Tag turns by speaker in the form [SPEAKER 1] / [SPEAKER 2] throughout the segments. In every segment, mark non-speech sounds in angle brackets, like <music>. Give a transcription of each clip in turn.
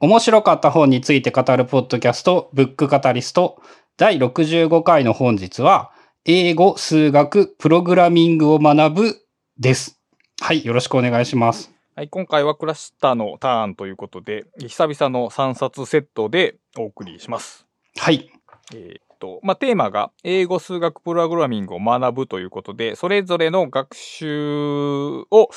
[SPEAKER 1] 面白かった本について語るポッドキャスト、ブックカタリスト、第65回の本日は、英語、数学、プログラミングを学ぶです。はい、よろしくお願いします。
[SPEAKER 2] はい、今回はクラシタのターンということで、久々の3冊セットでお送りします。
[SPEAKER 1] はい。
[SPEAKER 2] えーっと、まあ、テーマが英語、数学、プログラミングを学ぶということで、それぞれの学習を、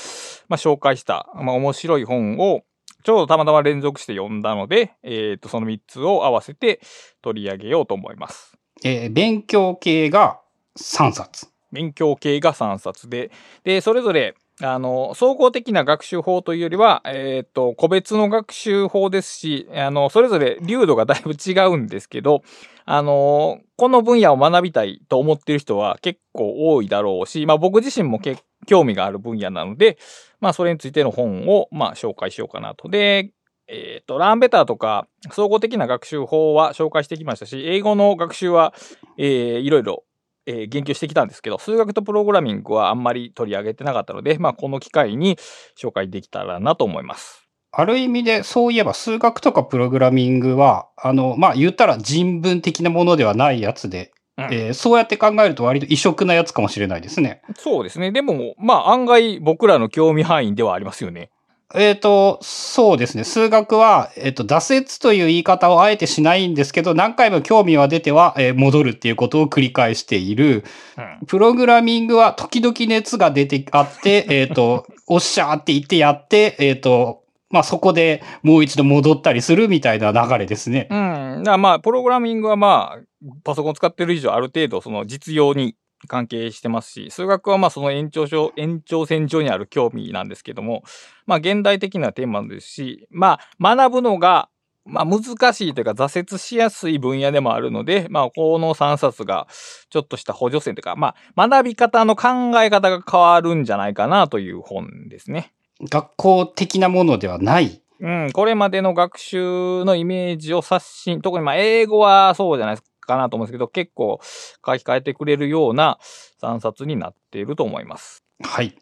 [SPEAKER 2] まあ、紹介した、まあ、面白い本を、ちょうどたまたま連続して読んだので、えーっと、その3つを合わせて取り上げようと思います。
[SPEAKER 1] えー勉強系が3冊。
[SPEAKER 2] 勉強系が3冊で、で、それぞれ、あの、総合的な学習法というよりは、えっ、と、個別の学習法ですし、あの、それぞれ流度がだいぶ違うんですけど、あの、この分野を学びたいと思っている人は結構多いだろうし、まあ僕自身も結興味がある分野なので、まあそれについての本を、まあ紹介しようかなと。で、えっ、と、ランベターとか、総合的な学習法は紹介してきましたし、英語の学習は、えーいろいろえー言及してきたんですけど、数学とプログラミングはあんまり取り上げてなかったので、まあ、この機会に紹介できたらなと思います。
[SPEAKER 1] ある意味で、そういえば数学とかプログラミングは、あの、まあ、言ったら人文的なものではないやつで、
[SPEAKER 2] うん
[SPEAKER 1] えーそうやって考えると割と異色なやつかもしれないですね。
[SPEAKER 2] そうですね。でも、まあ、案外僕らの興味範囲ではありますよね。
[SPEAKER 1] えっ、と、そうですね。数学は、えっ、と、挫折という言い方をあえてしないんですけど、何回も興味は出ては、えー戻るっていうことを繰り返している。
[SPEAKER 2] うん。
[SPEAKER 1] プログラミングは時々熱が出てあって、えっ、と、<laughs> おっしゃーって言ってやって、えっ、と、まあ、そこでもう一度戻ったりするみたいな流れですね。
[SPEAKER 2] うん。だからまあ、プログラミングはまあ、パソコン使ってる以上ある程度その実用に関係してますし、数学はまあその延長上、延長線上にある興味なんですけども、まあ現代的なテーマですし、まあ学ぶのが、まあ難しいというか挫折しやすい分野でもあるので、まあこの3冊がちょっとした補助線というか、まあ学び方の考え方が変わるんじゃないかなという本ですね。
[SPEAKER 1] 学校的なものではない。
[SPEAKER 2] うん、これまでの学習のイメージを刷新、特にまあ英語はそうじゃないかなと思うんですけど、結構書き換えてくれるような3冊になっていると思います。
[SPEAKER 1] はい。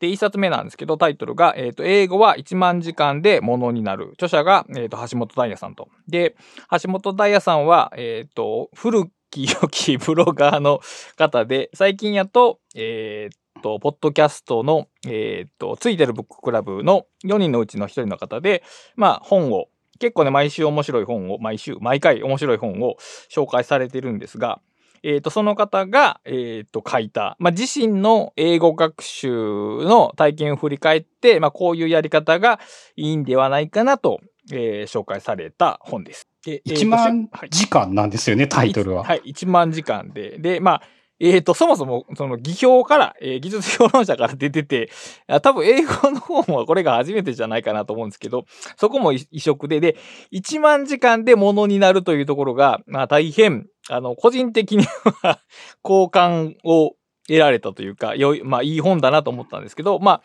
[SPEAKER 2] で、1冊目なんですけど、タイトルが、えっ、と、英語は1万時間でものになる。著者が、えっ、と、橋本大也さんと。で、橋本大也さんは、えっ、と、古き良きブロガーの方で、最近やと、えっ、と、ポッドキャストの、えっ、と、ついてるブッククラブの4人のうちの1人の方で、まあ、本を、結構ね、毎週面白い本を、毎週、毎回面白い本を紹介されてるんですが、えっ、と、その方が、えっ、と、書いた、まあ、自身の英語学習の体験を振り返って、まあ、こういうやり方がいいんではないかなと、えー紹介された本です。でえーと
[SPEAKER 1] 1万
[SPEAKER 2] はい
[SPEAKER 1] 時間なんですよね、タイトルは。
[SPEAKER 2] はい、1万時間で。で、まあ、えっ、と、そもそも、その、技評から、えー技術評論者から出てて、多分英語の方もこれが初めてじゃないかなと思うんですけど、そこも異異色で、で、1万時間でものになるというところが、まあ大変、あの、個人的には好感を得られたというか、よい、まあいい本だなと思ったんですけど、まあ、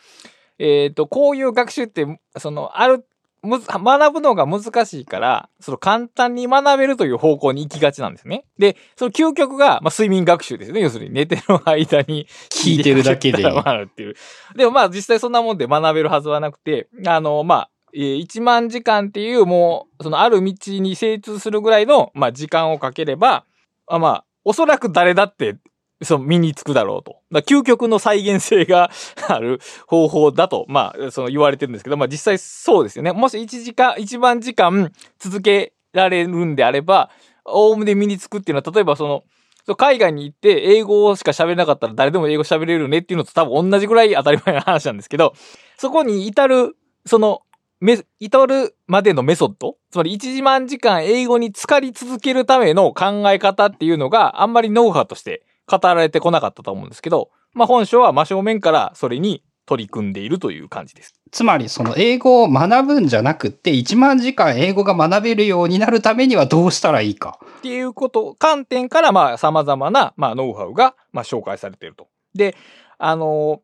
[SPEAKER 2] えっ、と、こういう学習って、その、ある、むず学ぶのが難しいから、その簡単に学べるという方向に行きがちなんですね。で、その究極が、まあ、睡眠学習ですね。要するに寝てる間に <laughs>
[SPEAKER 1] 聞いてるだけで
[SPEAKER 2] 学ぶっていう。でもまあ実際そんなもんで学べるはずはなくて、あの、まあ、えー1万時間っていうもう、そのある道に精通するぐらいの、まあ時間をかければ、あまあ、おそらく誰だって、その身につくだろうと。だ究極の再現性が <laughs> ある方法だと、まあ、その言われてるんですけど、まあ実際そうですよね。もし1時間、1万時間続けられるんであれば、おおむね身につくっていうのは、例えばその、そ海外に行って英語しか喋れなかったら誰でも英語喋れるねっていうのと多分同じぐらい当たり前な話なんですけど、そこに至る、その、め、至るまでのメソッドつまり1万時間英語に浸かり続けるための考え方っていうのがあんまりノウハウとして語られてこなかったと思うんですけど、まあ本書は真正面からそれに取り組んでいるという感じです。
[SPEAKER 1] つまり、その英語を学ぶんじゃなくって、1万時間英語が学べるようになるためにはどうしたらいいか。
[SPEAKER 2] っていうこと、観点から、まあ、様々な、まあ、ノウハウが、まあ、紹介されていると。で、あの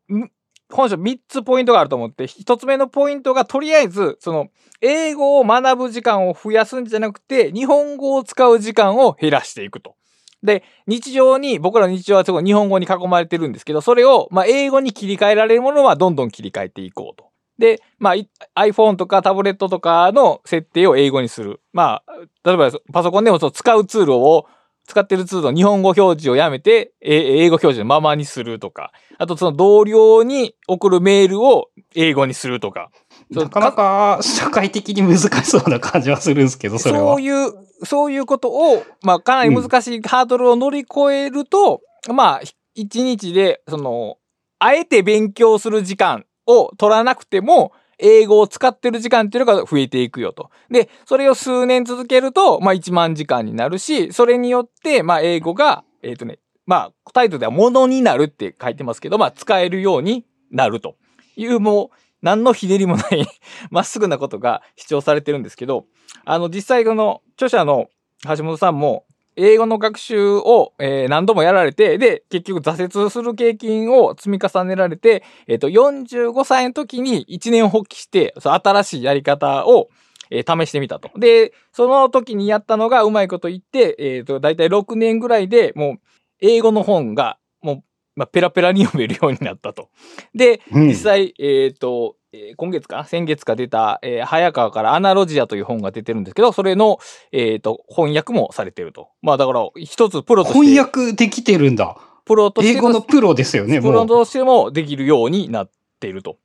[SPEAKER 2] 本書3つポイントがあると思って、1つ目のポイントが、とりあえず、その、英語を学ぶ時間を増やすんじゃなくて、日本語を使う時間を減らしていくと。で、日常に、僕らの日常はすごい日本語に囲まれてるんですけど、それを、まあ、英語に切り替えられるものはどんどん切り替えていこうと。で、まあ、い iPhone とかタブレットとかの設定を英語にする。まあ、例えばパソコンでもそう使うツールを、使ってるツールの日本語表示をやめて、え英語表示のままにするとか、あとその同僚に送るメールを英語にするとか。
[SPEAKER 1] なかなか社会的に難しそうな感じはするんですけど、それは。
[SPEAKER 2] そういう、そういうことを、まあ、かなり難しいハードルを乗り越えると、まあ、一日で、その、あえて勉強する時間を取らなくても、英語を使ってる時間っていうのが増えていくよと。で、それを数年続けると、まあ1万時間になるし、それによって、まあ英語が、えっ、とね、まあタイトルではものになるって書いてますけど、まあ使えるようになるというもう、何のひねりもない <laughs> まっすぐなことが主張されてるんですけど、あの実際この著者の橋本さんも、英語の学習を、えー、何度もやられて、で、結局挫折する経験を積み重ねられて、えっ、ー、と、45歳の時に一年発起して、その新しいやり方を、えー、試してみたと。で、その時にやったのがうまいこと言って、えっ、ー、と、だいたい6年ぐらいでもう、英語の本が、もう、まあ、ペラペラに読めるようになったと。で、実際、えっ、と、えー、今月か？先月か出た、えー、早川からアナロジアという本が出てるんですけど、それの、えっ、ー、と、翻訳もされてると。まあだから、一つプロとして。
[SPEAKER 1] 翻訳できてるんだ。
[SPEAKER 2] プロとして。
[SPEAKER 1] 英語のプロですよね、
[SPEAKER 2] プロとしてもできるようになっていると。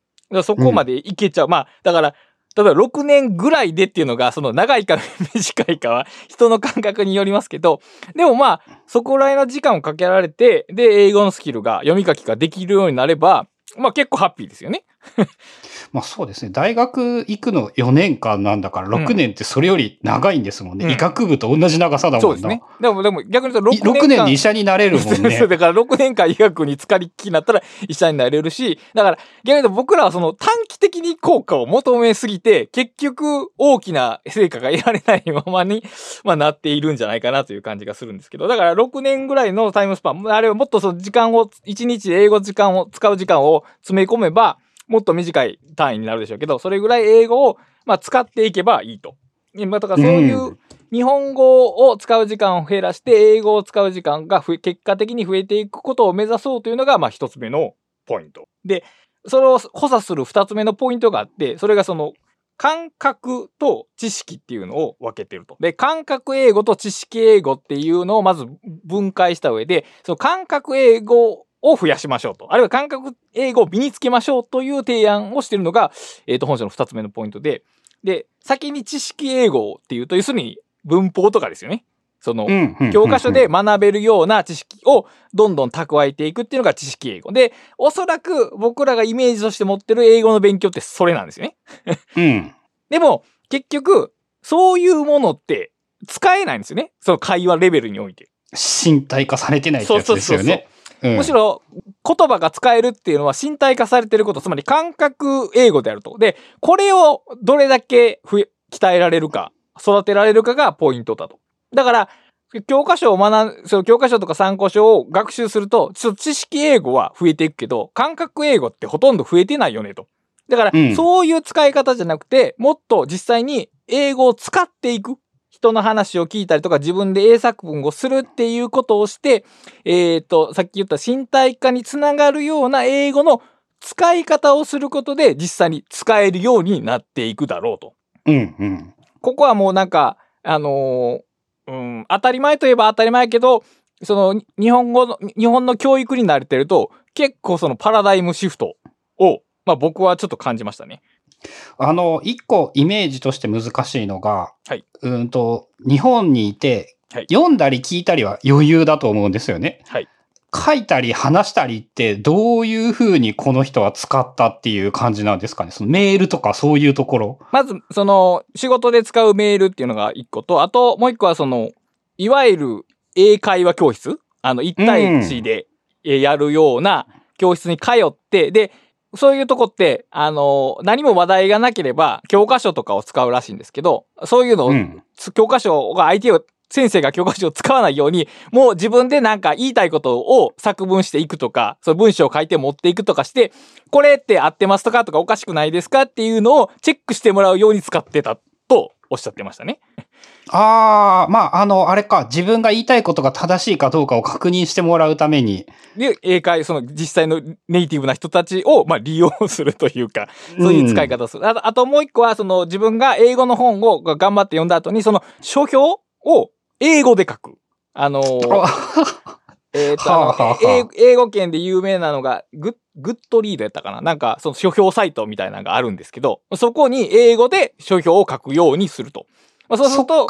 [SPEAKER 2] そこまでいけちゃう。うん、まあ、だから、例えば6年ぐらいでっていうのが、その長いか短いかは人の感覚によりますけど、でもまあ、そこら辺の時間をかけられて、で、英語のスキルが、読み書きができるようになれば、まあ結構ハッピーですよね。
[SPEAKER 1] まあそうですね。大学行くの4年間なんだから6年ってそれより長いんですもんね。うん、医学部と同じ長さだもんね。そうですね。
[SPEAKER 2] でも、でも逆に言うと6
[SPEAKER 1] 年間。6年で医者になれるもんね。<laughs>
[SPEAKER 2] だから6年間医学に疲れっきりになったら医者になれるし、だから逆に言うと僕らはその短期的に効果を求めすぎて、結局大きな成果が得られないままに、<laughs> まあなっているんじゃないかなという感じがするんですけど、だから6年ぐらいのタイムスパン、あれはもっとその時間を、1日英語時間を、使う時間を詰め込めば、もっと短い単位になるでしょうけど、それぐらい英語を、まあ、使っていけばいいと。まあ、だからそういう日本語を使う時間を減らして、英語を使う時間が結果的に増えていくことを目指そうというのが、まあ、一つ目のポイント。で、それを補佐する二つ目のポイントがあって、それがその、感覚と知識っていうのを分けてると。で、感覚英語と知識英語っていうのをまず分解した上で、その感覚英語を増やしましょうと。あるいは感覚英語を身につけましょうという提案をしているのが、えっ、ー、と、本書の二つ目のポイントで、で、先に知識英語っていうと、要するに文法とかですよね。その、教科書で学べるような知識をどんどん蓄えていくっていうのが知識英語。で、おそらく僕らがイメージとして持ってる英語の勉強ってそれなんですよね。
[SPEAKER 1] うん。<laughs>
[SPEAKER 2] でも、結局、そういうものって使えないんですよね。その会話レベルにおいて。
[SPEAKER 1] 身体化されてないってやつですよね。そうそうそう
[SPEAKER 2] むしろ言葉が使えるっていうのは身体化されてること、つまり感覚英語であると。で、これをどれだけ鍛えられるか、育てられるかがポイントだと。だから、教科書を学ん、その教科書とか参考書を学習すると、ちょっと知識英語は増えていくけど、感覚英語ってほとんど増えてないよねと。だから、そういう使い方じゃなくて、もっと実際に英語を使っていく。人の話を聞いたりとか自分で英作文をするっていうことをして、えっ、ー、と、さっき言った身体化につながるような英語の使い方をすることで実際に使えるようになっていくだろうと。
[SPEAKER 1] うんうん。
[SPEAKER 2] ここはもうなんか、あのー、うん、当たり前といえば当たり前けど、その日本語の、日本の教育に慣れてると結構そのパラダイムシフトを、まあ僕はちょっと感じましたね。
[SPEAKER 1] あの、一個イメージとして難しいのが、
[SPEAKER 2] はい、
[SPEAKER 1] うんと、日本にいて、はい、読んだり聞いたりは余裕だと思うんですよね。
[SPEAKER 2] はい。
[SPEAKER 1] 書いたり話したりってどういうふうにこの人は使ったっていう感じなんですかね？そのメールとかそういうところ。
[SPEAKER 2] まず、その仕事で使うメールっていうのが一個と、あともう一個はその、いわゆる英会話教室？あの、一対一でやるような教室に通って、で、そういうとこって、あの、何も話題がなければ、教科書とかを使うらしいんですけど、そういうのを、うん、教科書が相手を、先生が教科書を使わないように、もう自分でなんか言いたいことを作文していくとか、その文章を書いて持っていくとかして、これって合ってますとかとかおかしくないですかっていうのをチェックしてもらうように使ってたとおっしゃってましたね。
[SPEAKER 1] ああ、まあ、あの、あれか、自分が言いたいことが正しいかどうかを確認してもらうために。
[SPEAKER 2] で、英会、その実際のネイティブな人たちを、まあ、利用するというか、そういう使い方をする。あとあともう一個は、その自分が英語の本を頑張って読んだ後に、その書評を英語で書く。あのーえっ、と、英語圏で有名なのが、グッ、グッドリードやったかななんか、その書評サイトみたいなのがあるんですけど、そこに英語で書評を書くようにすると。まあ、そうすると、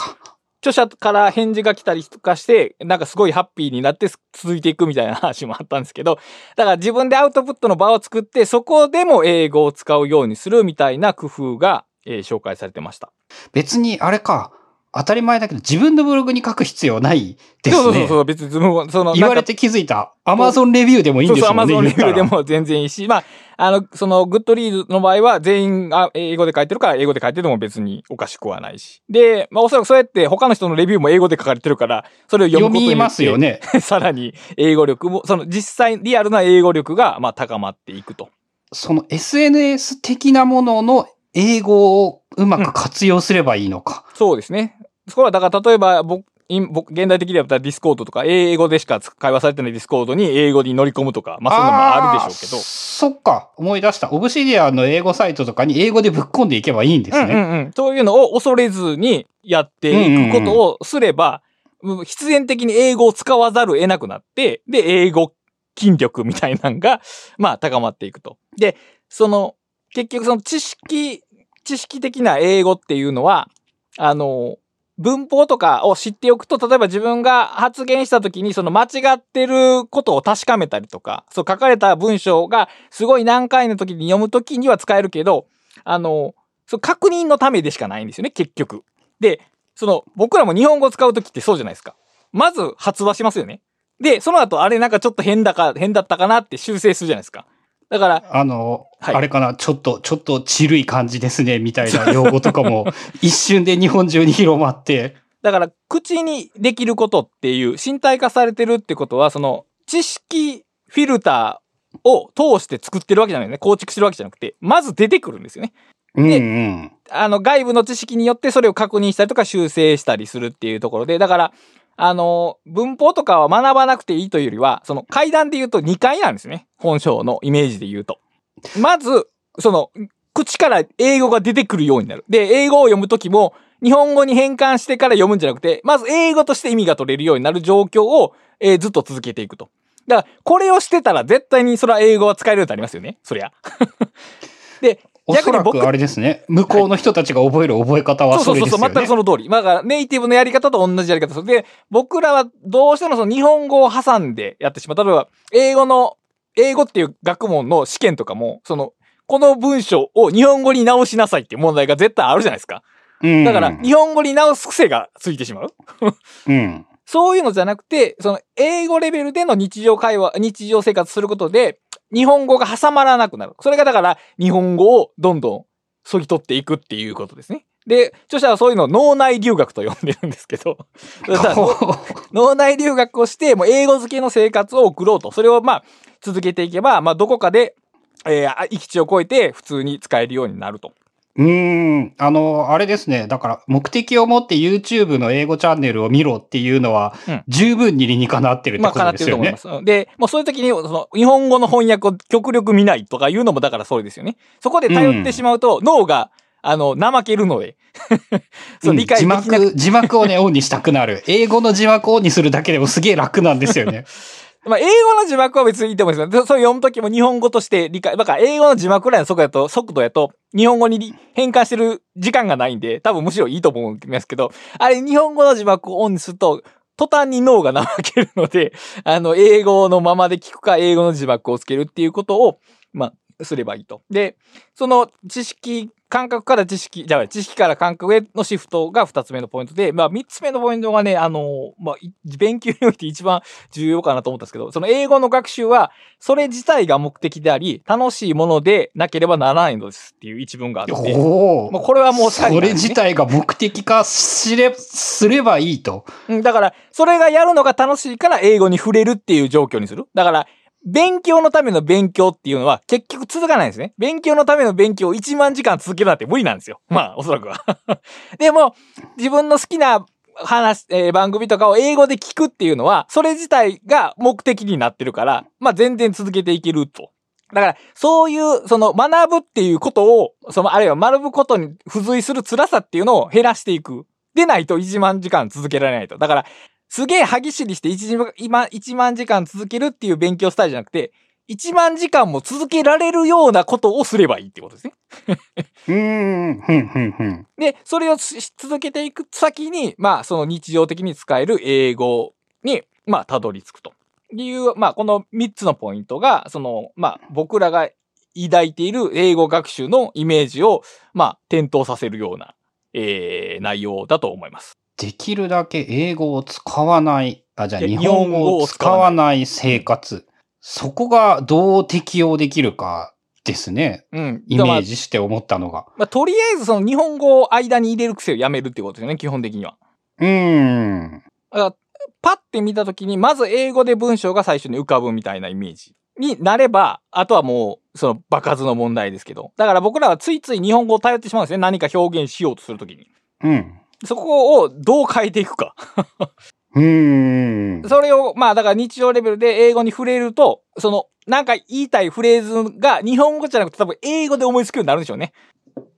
[SPEAKER 2] 著者から返事が来たりとかして、なんかすごいハッピーになって続いていくみたいな話もあったんですけど、だから自分でアウトプットの場を作って、そこでも英語を使うようにするみたいな工夫が、えー紹介されてました。
[SPEAKER 1] 別に、あれか、当たり前だけど、自分のブログに書く必要ないですね。
[SPEAKER 2] そうそうそう、別にその、
[SPEAKER 1] 言われて気づいた。アマゾンレビューでもいいんです
[SPEAKER 2] そうそう、
[SPEAKER 1] もんね。
[SPEAKER 2] Amazon レビューでも全然いいし、まあ、あの、その、グッドリードの場合は、全員が英語で書いてるから、英語で書いてても別におかしくはないし。で、まあ、おそらくそうやって他の人のレビューも英語で書かれてるから、それを読む
[SPEAKER 1] 読み
[SPEAKER 2] ことによって
[SPEAKER 1] ますよね。<laughs>
[SPEAKER 2] さらに英語力も、その実際リアルな英語力が、まあ、高まっていくと。
[SPEAKER 1] その SNS 的なものの英語をうまく活用すればいいのか。
[SPEAKER 2] そうですね。そこは、だから例えば、僕、今僕、現代的でやったらディスコードとか、英語でしか会話されてないディスコードに英語に乗り込むとか、まあそういうのもあるでしょうけど。
[SPEAKER 1] そっか。思い出した。オブシディアンの英語サイトとかに英語でぶっ込んでいけばいいんですね。
[SPEAKER 2] うんうんうん。そういうのを恐れずにやっていくことをすれば、うん必然的に英語を使わざるを得なくなって、で、英語筋力みたいなのが、まあ、高まっていくと。で、その、結局その知識、知識的な英語っていうのは、あの、文法とかを知っておくと、例えば自分が発言した時にその間違ってることを確かめたりとか、そう書かれた文章がすごい難解な時に読む時には使えるけど、あの、そ確認のためでしかないんですよね、結局。で、その、僕らも日本語を使う時ってそうじゃないですか。まず発話しますよね。で、その後、あれなんかちょっと変だか、変だったかなって修正するじゃないですか。だから、
[SPEAKER 1] あの、
[SPEAKER 2] はい
[SPEAKER 1] あれかな、ちょっと、ちょっとちるい感じですね、みたいな <laughs> 用語とかも一瞬で日本中に広まって。
[SPEAKER 2] だから、口にできることっていう、身体化されてるってことは、その、知識フィルターを通して作ってるわけじゃないよね。構築してるわけじゃなくて、まず出てくるんですよね。
[SPEAKER 1] うんうん。
[SPEAKER 2] あの、外部の知識によってそれを確認したりとか修正したりするっていうところで、だから、あの、文法とかは学ばなくていいというよりは、その階段で言うと2階なんですね。本章のイメージで言うと。まず、その、口から英語が出てくるようになる。で、英語を読むときも、日本語に変換してから読むんじゃなくて、まず英語として意味が取れるようになる状況を、えーずっと続けていくと。だから、これをしてたら絶対にそれは英語は使えるようになりますよね。そりゃ。<laughs> で、
[SPEAKER 1] おそらくあれですね。向こうの人たちが覚える覚え方は
[SPEAKER 2] そそうそうそう、
[SPEAKER 1] そうれですよね。
[SPEAKER 2] 全くその通り。まあネイティブのやり方と同じやり方です。で、僕らはどうしてもその日本語を挟んでやってしまう。例えば、英語の、英語っていう学問の試験とかも、その、この文章を日本語に直しなさいっていう問題が絶対あるじゃないですか。
[SPEAKER 1] うん
[SPEAKER 2] だから、日本語に直す癖がついてしまう。
[SPEAKER 1] うん。<laughs>
[SPEAKER 2] そういうのじゃなくて、その、英語レベルでの日常会話、日常生活することで、日本語が挟まらなくなる。それがだから、日本語をどんどんそぎ取っていくっていうことですね。で、著者はそういうのを脳内留学と呼んでるんですけど、<laughs> 脳内留学をして、もう英語付けの生活を送ろうと。それをまあ、続けていけば、まあ、どこかで、えー、き地を超えて普通に使えるようになると。
[SPEAKER 1] うーん。あの、あれですね。だから、目的を持って YouTube の英語チャンネルを見ろっていうのは、
[SPEAKER 2] うん
[SPEAKER 1] 十分に理にかなってるって
[SPEAKER 2] まあ、
[SPEAKER 1] こと
[SPEAKER 2] かなっ
[SPEAKER 1] ですよね
[SPEAKER 2] てると思いま。す。で、もうそういう時に、その、日本語の翻訳を極力見ないとかいうのもだからそうですよね。そこで頼ってしまうと、脳が、あの、怠けるので、<laughs> そうう、
[SPEAKER 1] ん
[SPEAKER 2] 理解
[SPEAKER 1] 字
[SPEAKER 2] できなく
[SPEAKER 1] 幕、字幕をね、オンにしたくなる。英語の字幕をオンにするだけでもすげえ楽なんですよね。<laughs>
[SPEAKER 2] まあ、英語の字幕は別にいいと思うんですよ。そう読むときも日本語として理解、だから英語の字幕ぐらいの速度やと、速度やと、日本語に変換してる時間がないんで、多分むしろいいと思うんですけど、あれ日本語の字幕をオンにすると、途端に脳が怠けるので、<laughs> あの、英語のままで聞くか、英語の字幕をつけるっていうことを、まあ、すればいいと。で、その知識、感覚から知識、じゃあ、知識から感覚へのシフトが二つ目のポイントで、まあ、三つ目のポイントがね、あの、まあ、い勉強において一番重要かなと思ったんですけど、その英語の学習は、それ自体が目的であり、楽しいものでなければならないのですっていう一文があって、
[SPEAKER 1] お
[SPEAKER 2] まあ、これはもう
[SPEAKER 1] それ自体が目的化しれ、すればいいと。
[SPEAKER 2] うんだから、それがやるのが楽しいから英語に触れるっていう状況にする。だから、勉強のための勉強っていうのは結局続かないんですね。勉強のための勉強を1万時間続けるなんて無理なんですよ。まあ、おそらくは。<laughs> でも、自分の好きな話、えー、番組とかを英語で聞くっていうのは、それ自体が目的になってるから、まあ全然続けていけると。だから、そういう、その学ぶっていうことを、その、あるいは学ぶことに付随する辛さっていうのを減らしていく。でないと1万時間続けられないと。だから、すげえ歯ぎしりして1今、1万時間続けるっていう勉強スタイルじゃなくて、1万時間も続けられるようなことをすればいいってことですね。
[SPEAKER 1] うーん、ふんふんふん。
[SPEAKER 2] で、それを続けていく先に、まあ、その日常的に使える英語に、まあ、たどり着くという、まあ、この3つのポイントが、その、まあ、僕らが抱いている英語学習のイメージを、まあ、点灯させるような、えー、内容だと思います。
[SPEAKER 1] できるだけ英語を使わない、あ、じゃあ日本語を使わない生活。そこがどう適用できるかですね。
[SPEAKER 2] うん。
[SPEAKER 1] イメージして思ったのが。
[SPEAKER 2] まあ、とりあえずその日本語を間に入れる癖をやめるってことですよね、基本的には。
[SPEAKER 1] うーん。
[SPEAKER 2] パッて見たときに、まず英語で文章が最初に浮かぶみたいなイメージになれば、あとはもう、その爆発の問題ですけど。だから僕らはついつい日本語を頼ってしまうんですね。何か表現しようとするときに。
[SPEAKER 1] うん。
[SPEAKER 2] そこをどう変えていくか <laughs>
[SPEAKER 1] うん。
[SPEAKER 2] それを、まあだから日常レベルで英語に触れると、その、なんか言いたいフレーズが日本語じゃなくて多分英語で思いつくようになるんでしょうね。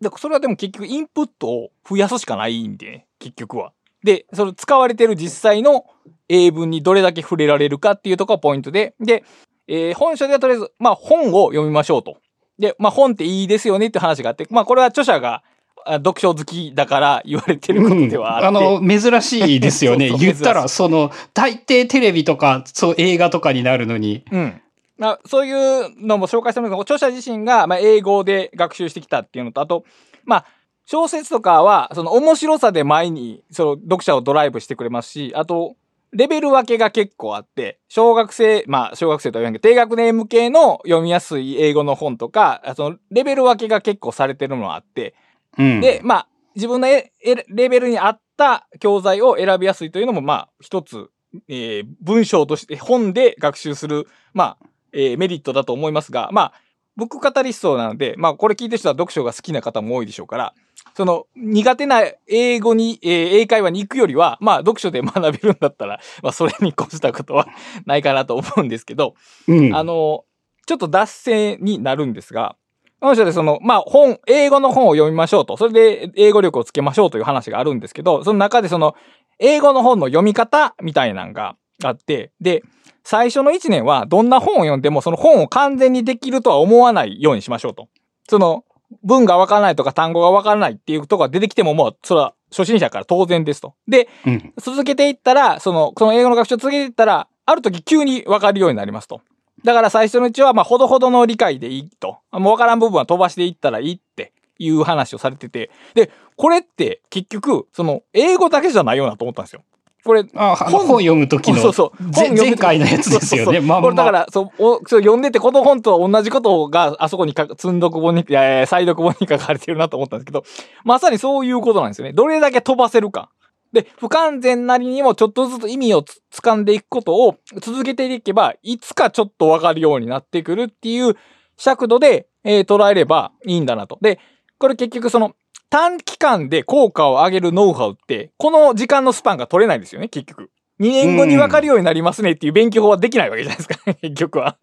[SPEAKER 2] で、それはでも結局インプットを増やすしかないんで、結局は。で、その使われてる実際の英文にどれだけ触れられるかっていうところがポイントで、で、えー、本書ではとりあえず、まあ本を読みましょうと。で、まあ本っていいですよねって話があって、まあこれは著者が読書好きだから言われてることではあ
[SPEAKER 1] って、うん、あの、珍しいですよね。そうそう言ったら、その、大抵テレビとか、そう映画とかになるのに。
[SPEAKER 2] うん。まあ、そういうのも紹介してますが、著者自身が、まあ、英語で学習してきたっていうのと、あと、まあ、小説とかは、その面白さで前に、その読者をドライブしてくれますし、あと、レベル分けが結構あって、小学生、まあ、小学生とは言わんけど、低学年向けの読みやすい英語の本とか、その、レベル分けが結構されてるのがあって、
[SPEAKER 1] うん、
[SPEAKER 2] で、まあ、自分のレベルに合った教材を選びやすいというのも、まあ、一つ、えー、文章として本で学習する、まあ、えー、メリットだと思いますが、まあ、ブックカタリストなので、まあ、これ聞いてる人は読書が好きな方も多いでしょうから、その、苦手な英語に、えー、英会話に行くよりは、まあ、読書で学べるんだったら、まあ、それに越したことは <laughs> ないかなと思うんですけど、
[SPEAKER 1] うん、
[SPEAKER 2] あの、ちょっと脱線になるんですが、この人でその、まあ、本、英語の本を読みましょうと。それで英語力をつけましょうという話があるんですけど、その中でその、英語の本の読み方みたいなのがあって、で、最初の1年はどんな本を読んでもその本を完全にできるとは思わないようにしましょうと。その、文がわからないとか単語がわからないっていうとこが出てきてももう、それは初心者から当然ですと。で、
[SPEAKER 1] うん、
[SPEAKER 2] 続けていったら、その、その英語の学習を続けていったら、ある時急にわかるようになりますと。だから最初のうちは、まあ、ほどほどの理解でいいと。もうわからん部分は飛ばしていったらいいっていう話をされてて。で、これって結局、その、英語だけじゃないよなと思ったんですよ。これ、
[SPEAKER 1] あ本読む時の
[SPEAKER 2] そうそう
[SPEAKER 1] 前回のやつですよね。まあ、
[SPEAKER 2] これだからそうおそう読んでてこの本と同じことがあそこにか積んどく本に、えー、再読本に書かれてるなと思ったんですけど、まさにそういうことなんですよね。どれだけ飛ばせるか。で、不完全なりにもちょっとずつ意味をつ掴んでいくことを続けていけば、いつかちょっとわかるようになってくるっていう尺度で、えー、捉えればいいんだなと。で、これ結局その短期間で効果を上げるノウハウって、この時間のスパンが取れないんですよね、結局。2年後にわかるようになりますねっていう勉強法はできないわけじゃないですか、<laughs> 結局は。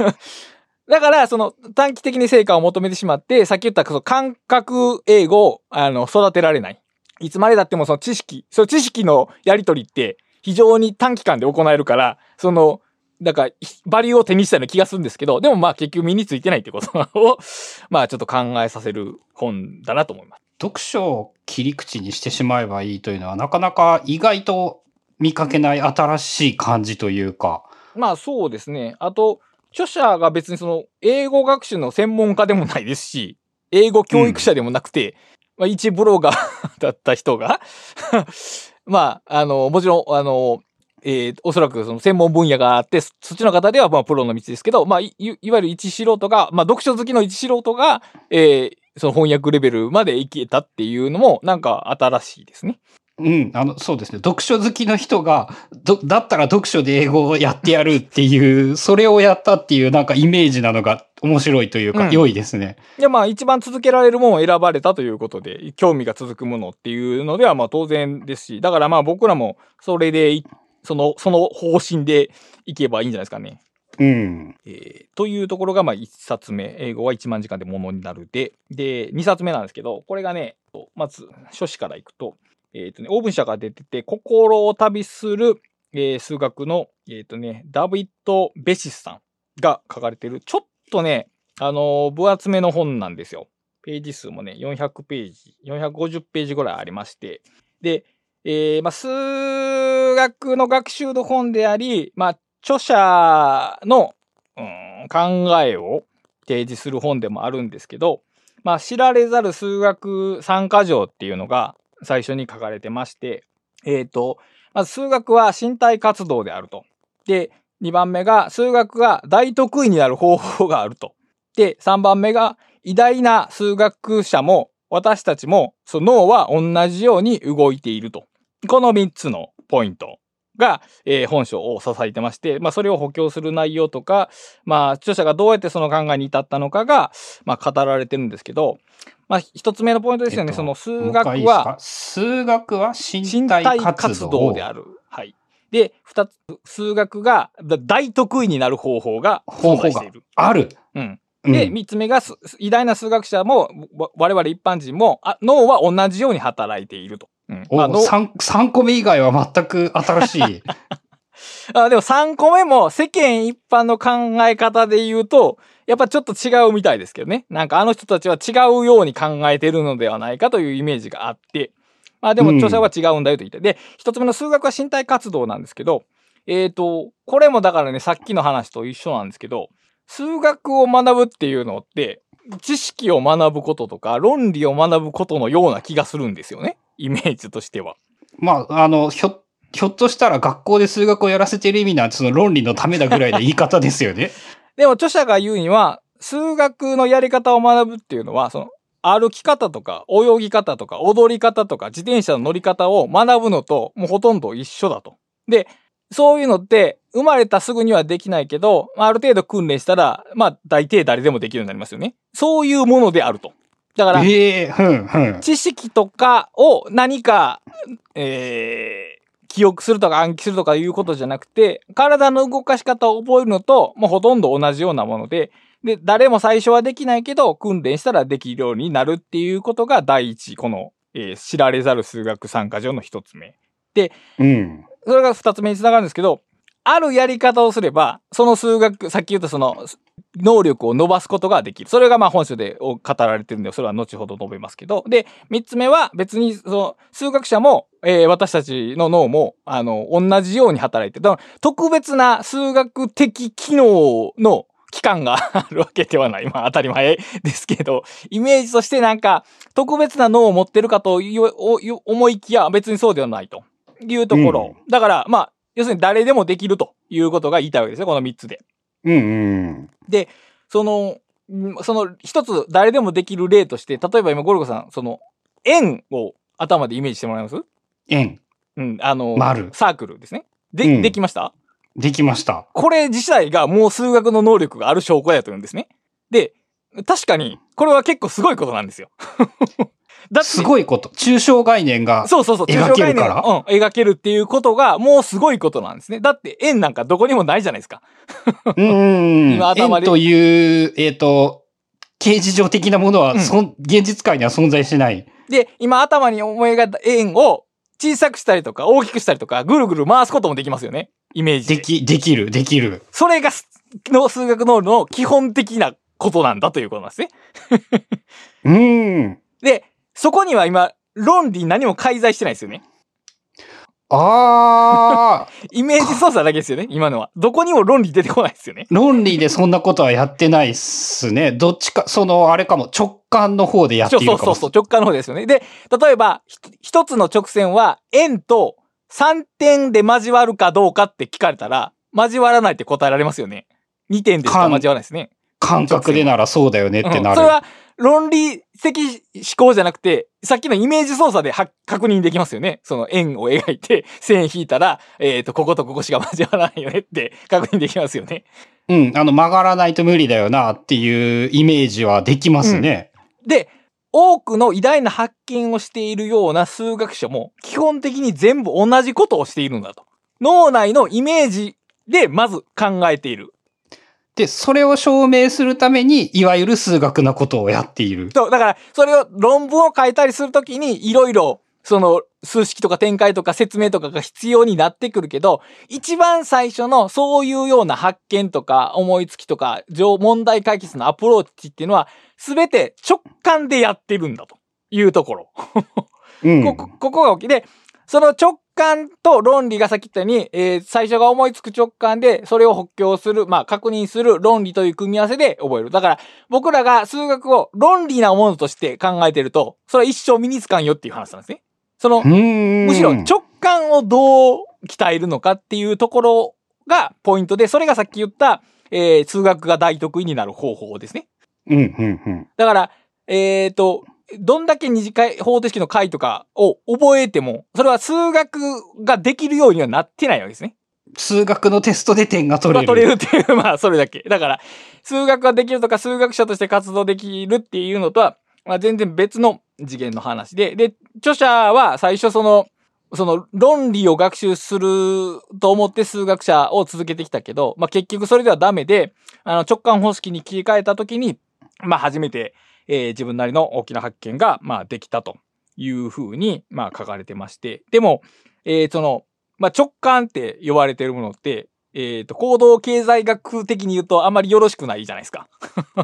[SPEAKER 2] <laughs> だから、その短期的に成果を求めてしまって、さっき言ったその感覚英語をあの育てられない。いつまでだってもその知識、その知識のやり取りって非常に短期間で行えるから、その、だから、バリューを手にしたような気がするんですけど、でもまあ結局身についてないってことを、<laughs> まあちょっと考えさせる本だなと思います。
[SPEAKER 1] 読書を切り口にしてしまえばいいというのは、なかなか意外と見かけない新しい感じというか。
[SPEAKER 2] まあそうですね。あと、著者が別にその、英語学習の専門家でもないですし、英語教育者でもなくて、まあ、一ブロガー <laughs> だった人が <laughs> まあ、あの、もちろん、あの、えー、おそらくその専門分野があって、そっちの方ではまあプロの道ですけど、まあい、いわゆる一素人が、まあ読書好きの一素人が、えー、その翻訳レベルまで行けたっていうのも、なんか新しいですね。
[SPEAKER 1] うん、あの、そうですね。読書好きの人が、ど、だったら読書で英語をやってやるっていう、それをやったっていうなんかイメージなのが面白いというか、
[SPEAKER 2] うん
[SPEAKER 1] 良いですね。
[SPEAKER 2] で、まあ一番続けられるものを選ばれたということで、興味が続くものっていうのではまあ当然ですし、だからまあ僕らもそれでい、その、その方針でいけばいいんじゃないですかね。
[SPEAKER 1] うん。
[SPEAKER 2] えーというところがまあ1冊目、英語は1万時間でものになるで、で、2冊目なんですけど、これがね、まず書詞からいくと、えっ、とね、オーブン社が出てて、心を旅する、えー数学の、えっ、とね、ダビッド・ベシスさんが書かれてる、ちょっとね、あの分厚めの本なんですよ。ページ数もね、400ページ、450ページぐらいありまして、で、えーまあ、数学の学習の本であり、まあ、著者の、うん、考えを提示する本でもあるんですけど、まあ、知られざる数学参加条っていうのが最初に書かれてまして、えっ、と、まず数学は身体活動であると。で、2番目が数学が大得意になる方法があると。で、3番目が偉大な数学者も私たちもその脳は同じように動いていると。この3つのポイントが、えー本書を支えてまして、まあ、それを補強する内容とか、まあ、著者がどうやってその考えに至ったのかが、まあ、語られてるんですけど、まあ、一つ目のポイントですよね。
[SPEAKER 1] えっと
[SPEAKER 2] その数学
[SPEAKER 1] 回いい数学は身
[SPEAKER 2] 身
[SPEAKER 1] 体
[SPEAKER 2] 体
[SPEAKER 1] 活動
[SPEAKER 2] である。はい。で、二つ、数学がだ大得意になる方法が存在している。
[SPEAKER 1] ある。
[SPEAKER 2] うん。
[SPEAKER 1] うん
[SPEAKER 2] で、三つ目がす偉大な数学者も、わ我々一般人も、あ脳は同じように働いていると。うん。
[SPEAKER 1] お
[SPEAKER 2] まあ脳
[SPEAKER 1] 3, 三個目以外は全く新しい。<laughs>
[SPEAKER 2] あでも3個目も世間一般の考え方で言うと、やっぱちょっと違うみたいですけどね。なんかあの人たちは違うように考えてるのではないかというイメージがあって。まあでも
[SPEAKER 1] うん
[SPEAKER 2] 著者は違うんだよと言って。で、一つ目の数学は身体活動なんですけど、えっ、と、これもだからね、さっきの話と一緒なんですけど、数学を学ぶっていうのって、知識を学ぶこととか、論理を学ぶことのような気がするんですよね。イメージとしては。
[SPEAKER 1] まあ、あの、ひょ、ひょっとしたら学校で数学をやらせてる意味なんてその論理のためだぐらいの言い方ですよね。<laughs>
[SPEAKER 2] でも著者が言うには、数学のやり方を学ぶっていうのは、その、歩き方とか、泳ぎ方とか、踊り方とか、自転車の乗り方を学ぶのと、もうほとんど一緒だと。で、そういうのって、生まれたすぐにはできないけど、まあある程度訓練したら、まあ、大抵誰でもできるようになりますよね。そういうものであると。だから、
[SPEAKER 1] ええうん、うん。
[SPEAKER 2] 知識とかを何か、えー記憶するとか暗記するとかいうことじゃなくて、体の動かし方を覚えるのと、もうほとんど同じようなもので、で、誰も最初はできないけど、訓練したらできるようになるっていうことが第一、この、えー知られざる数学参加条の一つ目。
[SPEAKER 1] うん。
[SPEAKER 2] それが二つ目につながるんですけど、あるやり方をすれば、その数学、さっき言ったその、能力を伸ばすことができる。それがまあ本書で語られてるんで、それは後ほど述べますけど。で、三つ目は別に、その、数学者も、えー私たちの脳も、あの、同じように働いてる。だから特別な数学的機能の期間が <laughs> あるわけではない。まあ当たり前ですけど、イメージとしてなんか、特別な脳を持ってるかと思いきや、別にそうではないというところ。だから、まあ、要するに誰でもできるということが言いたいわけですね、この三つで。
[SPEAKER 1] うん、うん。
[SPEAKER 2] その、んその一つ誰でもできる例として、例えば今ゴルゴさん、その、円を頭でイメージしてもらえます？
[SPEAKER 1] 円。
[SPEAKER 2] うん、あの、
[SPEAKER 1] 丸
[SPEAKER 2] サークルですね。で、
[SPEAKER 1] うん
[SPEAKER 2] できました？
[SPEAKER 1] できました。
[SPEAKER 2] これ自体がもう数学の能力がある証拠やと言うんですね。で、確かに、これは結構すごいことなんですよ。だ
[SPEAKER 1] すごいこと。抽象概念が。
[SPEAKER 2] そうそうそう。
[SPEAKER 1] 描けるから？
[SPEAKER 2] うん、描けるっていうことが、もうすごいことなんですね。だって、円なんかどこにもないじゃないですか。
[SPEAKER 1] うん。<laughs>
[SPEAKER 2] 今頭で
[SPEAKER 1] 円という、えっ、と、形事上的なものは、
[SPEAKER 2] うん
[SPEAKER 1] 現実界には存在しない。
[SPEAKER 2] で、今頭に思い描いた円を小さくしたりとか大きくしたりとか、ぐるぐる回すこともできますよね。イメージで。
[SPEAKER 1] でき、できる、できる。
[SPEAKER 2] それがすの数学能力の基本的なことなんだということなんですね。
[SPEAKER 1] うん。<laughs>
[SPEAKER 2] で、そこには今、論理何も介在してないですよね。
[SPEAKER 1] ああ、<laughs>
[SPEAKER 2] イメージ操作だけですよね、今のは。どこにも論理出てこないですよね。
[SPEAKER 1] 論理でそんなことはやってないっすね。どっちか、その、あれかも、直感の方でやってるかも。
[SPEAKER 2] そうそうそう、直感の方ですよね。で、例えば、ひ一つの直線は円と3点で交わるかどうかって聞かれたら、交わらないって答えられますよね。2点でしか交わらないですね。
[SPEAKER 1] 感覚でならそうだよねってなる。
[SPEAKER 2] うんそれは論理的思考じゃなくて、さっきのイメージ操作では確認できますよね。その円を描いて、線引いたら、えっ、と、こことここしか交わらないよねって確認できますよね。
[SPEAKER 1] うん、あの、曲がらないと無理だよなっていうイメージはできますね。
[SPEAKER 2] で、多くの偉大な発見をしているような数学者も、基本的に全部同じことをしているんだと。脳内のイメージでまず考えている。
[SPEAKER 1] で、それを証明するために、いわゆる数学なことをやっている。
[SPEAKER 2] そう、だから、それを論文を書いたりするときに、いろいろ、その、数式とか展開とか説明とかが必要になってくるけど、一番最初のそういうような発見とか思いつきとか、問題解決のアプローチっていうのは、すべて直感でやってるんだというところ。
[SPEAKER 1] うん、
[SPEAKER 2] ここ、ここが大きい。で、その直感と論理がさっき言ったように、えー、最初が思いつく直感で、それを補強する、まあ確認する論理という組み合わせで覚える。だから、僕らが数学を論理なものとして考えてると、それは一生身につかんよっていう話なんですね。その、むしろ直感をどう鍛えるのかっていうところがポイントで、それがさっき言った、えー、数学が大得意になる方法ですね。
[SPEAKER 1] うん、うん、うん。
[SPEAKER 2] だから、えっ、ー、と、どんだけ二次会、方程式の解とかを覚えても、それは数学ができるようにはなってないわけですね。
[SPEAKER 1] 数学のテストで点が取れる。
[SPEAKER 2] 取れるっていう、まあ、それだけ。だから、数学ができるとか、数学者として活動できるっていうのとは、まあ、全然別の次元の話で、で、著者は最初その、その論理を学習すると思って数学者を続けてきたけど、まあ、結局それではダメで、あの直感方式に切り替えた時に、まあ、初めてえー、自分なりの大きな発見が、まあ、できたというふうに、まあ、書かれてまして。でも、えー、その、まあ、直感って呼ばれてるものって、えっ、ー、と、行動経済学的に言うとあんまりよろしくないじゃないですか。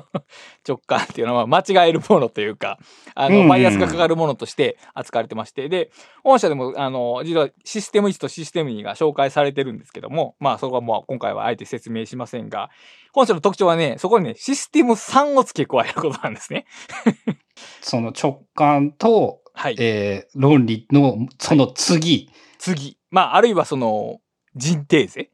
[SPEAKER 2] <laughs> 直感っていうのは間違えるものというか、あの、バイアスがかかるものとして扱われてまして、で、本社でも、あの、実はシステム1とシステム2が紹介されてるんですけども、まあ、そこはもう今回はあえて説明しませんが、本社の特徴はね、そこにね、システム3を付け加えることなんですね。<laughs>
[SPEAKER 1] その直感と、はい、えー、論理のその次、はい、
[SPEAKER 2] 次。まあ、あるいはその、人定税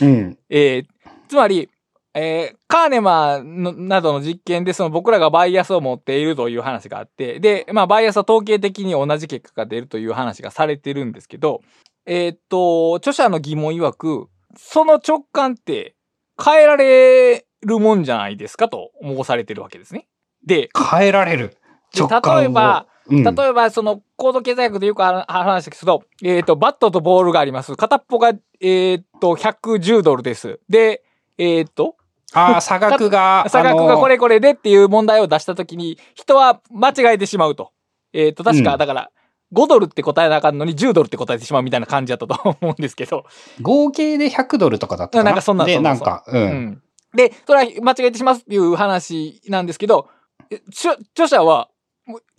[SPEAKER 1] うん。<laughs>
[SPEAKER 2] えー、つまり、えー、カーネマなどの実験でその僕らがバイアスを持っているという話があって、で、まあバイアスは統計的に同じ結果が出るという話がされてるんですけど、えー、っと、著者の疑問曰く、その直感って変えられるもんじゃないですかと申されてるわけですね。で、
[SPEAKER 1] 変えられる。直感
[SPEAKER 2] 例えば、例えば、その、高度経済学でよく話したけど、えっ、ー、と、バットとボールがあります。片っぽが、えっ、ー、と、110ドルです。で、えっ、ー、と、
[SPEAKER 1] ああ、差額が。
[SPEAKER 2] 差額がこれこれでっていう問題を出したときに、人は間違えてしまうと。えっ、と、確か、だから、5ドルって答えなあかんのに10ドルって答えてしまうみたいな感じだったと <laughs> 思うんですけど。
[SPEAKER 1] 合計で100ドルとかだったかな？
[SPEAKER 2] なんかそんな
[SPEAKER 1] で、なんか、うん、うん。
[SPEAKER 2] で、それは間違えてしまうっていう話なんですけど、著者は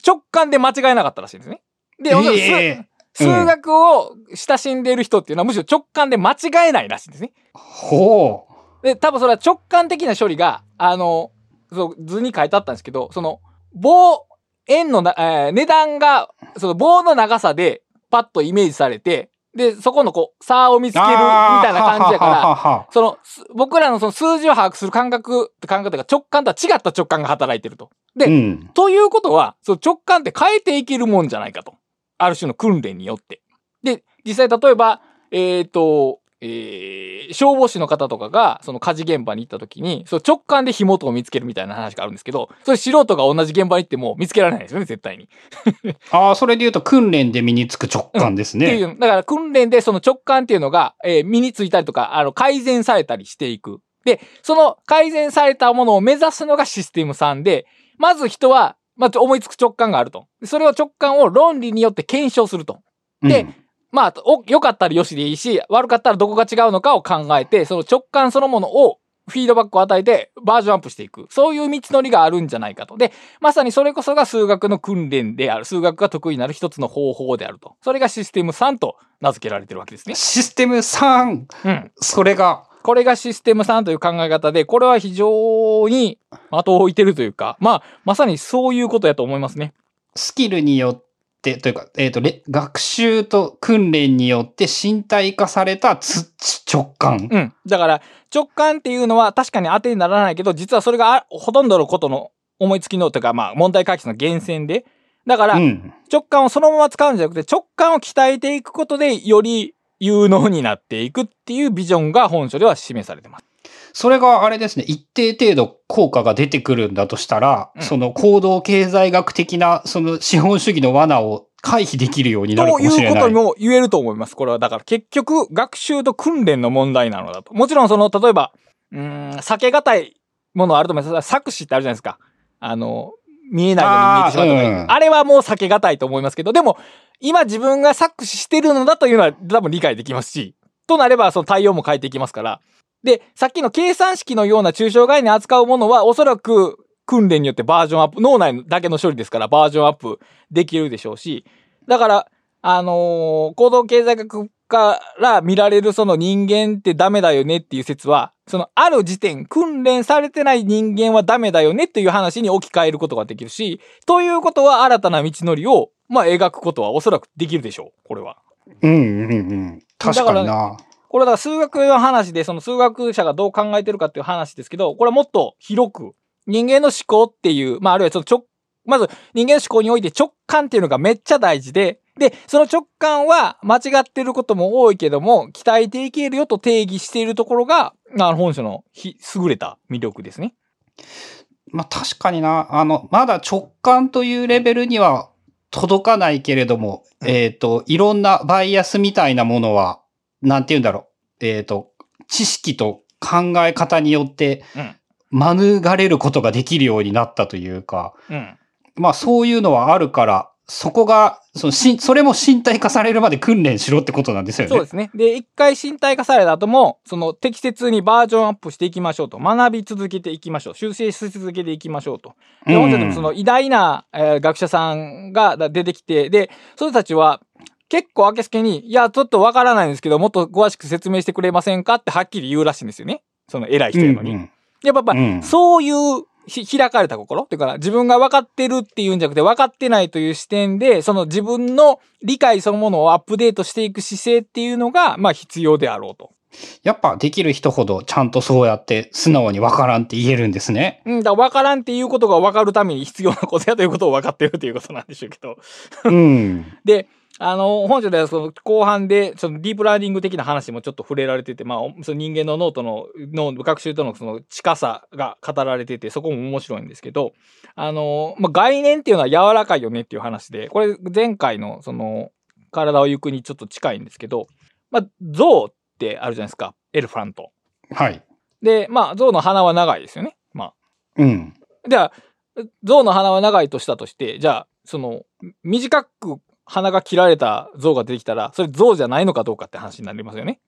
[SPEAKER 2] 直感で間違えなかったらしいんですね。で、えー、数学を親しんでいる人っていうのはむしろ直感で間違えないらしいんですね。
[SPEAKER 1] ほ
[SPEAKER 2] う。で、多分それは直感的な処理が、あの、そう図に書いてあったんですけど、その、棒、円のな、えー、値段が、その棒の長さでパッとイメージされて、で、そこのこう、差を見つけるみたいな感じやから、その、僕らのその数字を把握する感覚って感覚が直感とは違った直感が働いてると。で、うん、ということは、その直感って変えていけるもんじゃないかと。ある種の訓練によって。で、実際例えば、えっ、ー、と、えー、消防士の方とかが、その火事現場に行った時に、その直感で火元を見つけるみたいな話があるんですけど、それ素人が同じ現場に行っても見つけられないですよね、絶対に。<laughs>
[SPEAKER 1] ああ、それで言うと訓練で身につく直感ですね。
[SPEAKER 2] うん、っていう、だから訓練でその直感っていうのが、えー、身についたりとか、あの、改善されたりしていく。で、その改善されたものを目指すのがシステム3で、まず人は、まず思いつく直感があると。それを直感を論理によって検証すると。で、うんまあ、お、良かったらよしでいいし、悪かったらどこが違うのかを考えて、その直感そのものをフィードバックを与えてバージョンアップしていく。そういう道のりがあるんじゃないかと。で、まさにそれこそが数学の訓練である。数学が得意になる一つの方法であると。それがシステム3と名付けられてるわけですね。
[SPEAKER 1] システム 3! うん。それが。
[SPEAKER 2] これがシステム3という考え方で、これは非常に的を置いてるというか、まあ、まさにそういうことやと思いますね。
[SPEAKER 1] スキルによっ、というか、えっ、ー、と、学習と訓練によって身体化された直感。
[SPEAKER 2] うん。だから、直感っていうのは確かに当てにならないけど、実はそれがほとんどのことの思いつきの、というかまあ問題解決の源泉で、だから
[SPEAKER 1] うん。
[SPEAKER 2] 直感をそのまま使うんじゃなくて直感を鍛えていくことでより有能になっていくっていうビジョンが本書では示されてます。
[SPEAKER 1] それがあれですね、一定程度効果が出てくるんだとしたら、
[SPEAKER 2] うん
[SPEAKER 1] その行動経済学的な、その資本主義の罠を回避できるようになるか
[SPEAKER 2] という
[SPEAKER 1] もしれない。
[SPEAKER 2] ことも言えると思います。これはだから結局学習と訓練の問題なのだと。もちろんその、例えば、うーん、避けがたいものあると思います。作詞ってあるじゃないですか。あの、見えないのに見えてしまうとか、
[SPEAKER 1] あーうん
[SPEAKER 2] あれはもう避けがたいと思いますけど、でも、今自分が作詞してるのだというのは多分理解できますし、となればその対応も変えていきますから。で、さっきの計算式のような抽象概念扱うものはおそらく訓練によってバージョンアップ、脳内だけの処理ですからバージョンアップできるでしょうし、だから、あのー行動経済学から見られるその人間ってダメだよねっていう説は、そのある時点、訓練されてない人間はダメだよねっていう話に置き換えることができるし、ということは新たな道のりを、まあ描くことはおそらくできるでしょう、これは。
[SPEAKER 1] うんうんうん。確かにな。
[SPEAKER 2] これはだから数学の話で、その数学者がどう考えてるかっていう話ですけど、これはもっと広く、人間の思考っていう、まああるいはちょっと直、まず人間の思考において直感っていうのがめっちゃ大事で、で、その直感は間違ってることも多いけども、鍛えていけるよと定義しているところが、あの本書のひ優れた魅力ですね。
[SPEAKER 1] まあ確かにな。あの、まだ直感というレベルには届かないけれども、
[SPEAKER 2] うん
[SPEAKER 1] えっ、と、いろんなバイアスみたいなものは、なんて言うんだろう。えっ、と、知識と考え方によって
[SPEAKER 2] うん。
[SPEAKER 1] 免れることができるようになったというか、
[SPEAKER 2] うん。
[SPEAKER 1] まあそういうのはあるから、そこが、そのし、それも身体化されるまで訓練しろってことなんですよね。
[SPEAKER 2] そうですね。で、一回身体化された後も、その適切にバージョンアップしていきましょうと。学び続けていきましょう。修正し続けていきましょうと。で、本書でもその偉大な、えー学者さんがだ出てきて、で、その人たちは、結構明けすけに、いや、ちょっとわからないんですけど、もっと詳しく説明してくれませんかってはっきり言うらしいんですよね。その偉い人やのに。
[SPEAKER 1] うんうん
[SPEAKER 2] やっぱ、
[SPEAKER 1] うん
[SPEAKER 2] そういうひ開かれた心？っていうか、自分が分かってるっていうんじゃなくて、分かってないという視点で、その自分の理解そのものをアップデートしていく姿勢っていうのが、まあ必要であろうと。
[SPEAKER 1] やっぱできる人ほどちゃんとそうやって素直にわからんって言えるんですね。
[SPEAKER 2] うん、だから分からんっていうことが分かるために必要なことやということを分かってるということなんでしょうけど。
[SPEAKER 1] うん。<laughs>
[SPEAKER 2] で、あの、本書ではその後半で、そのディープラーニング的な話もちょっと触れられてて、まあ、その人間の脳との、脳、学習とのその近さが語られてて、そこも面白いんですけど、あの、まあ、概念っていうのは柔らかいよねっていう話で、これ前回のその、体を行くにちょっと近いんですけど、まあ、象ってあるじゃないですか。エレファント。
[SPEAKER 1] はい。
[SPEAKER 2] で、まあ、象の鼻は長いですよね。ま
[SPEAKER 1] うん。
[SPEAKER 2] あ。では、象の鼻は長いとしたとして、じゃあ、その、短く鼻が切られた象が出てきたら、それ象じゃないのかどうかって話になりますよね。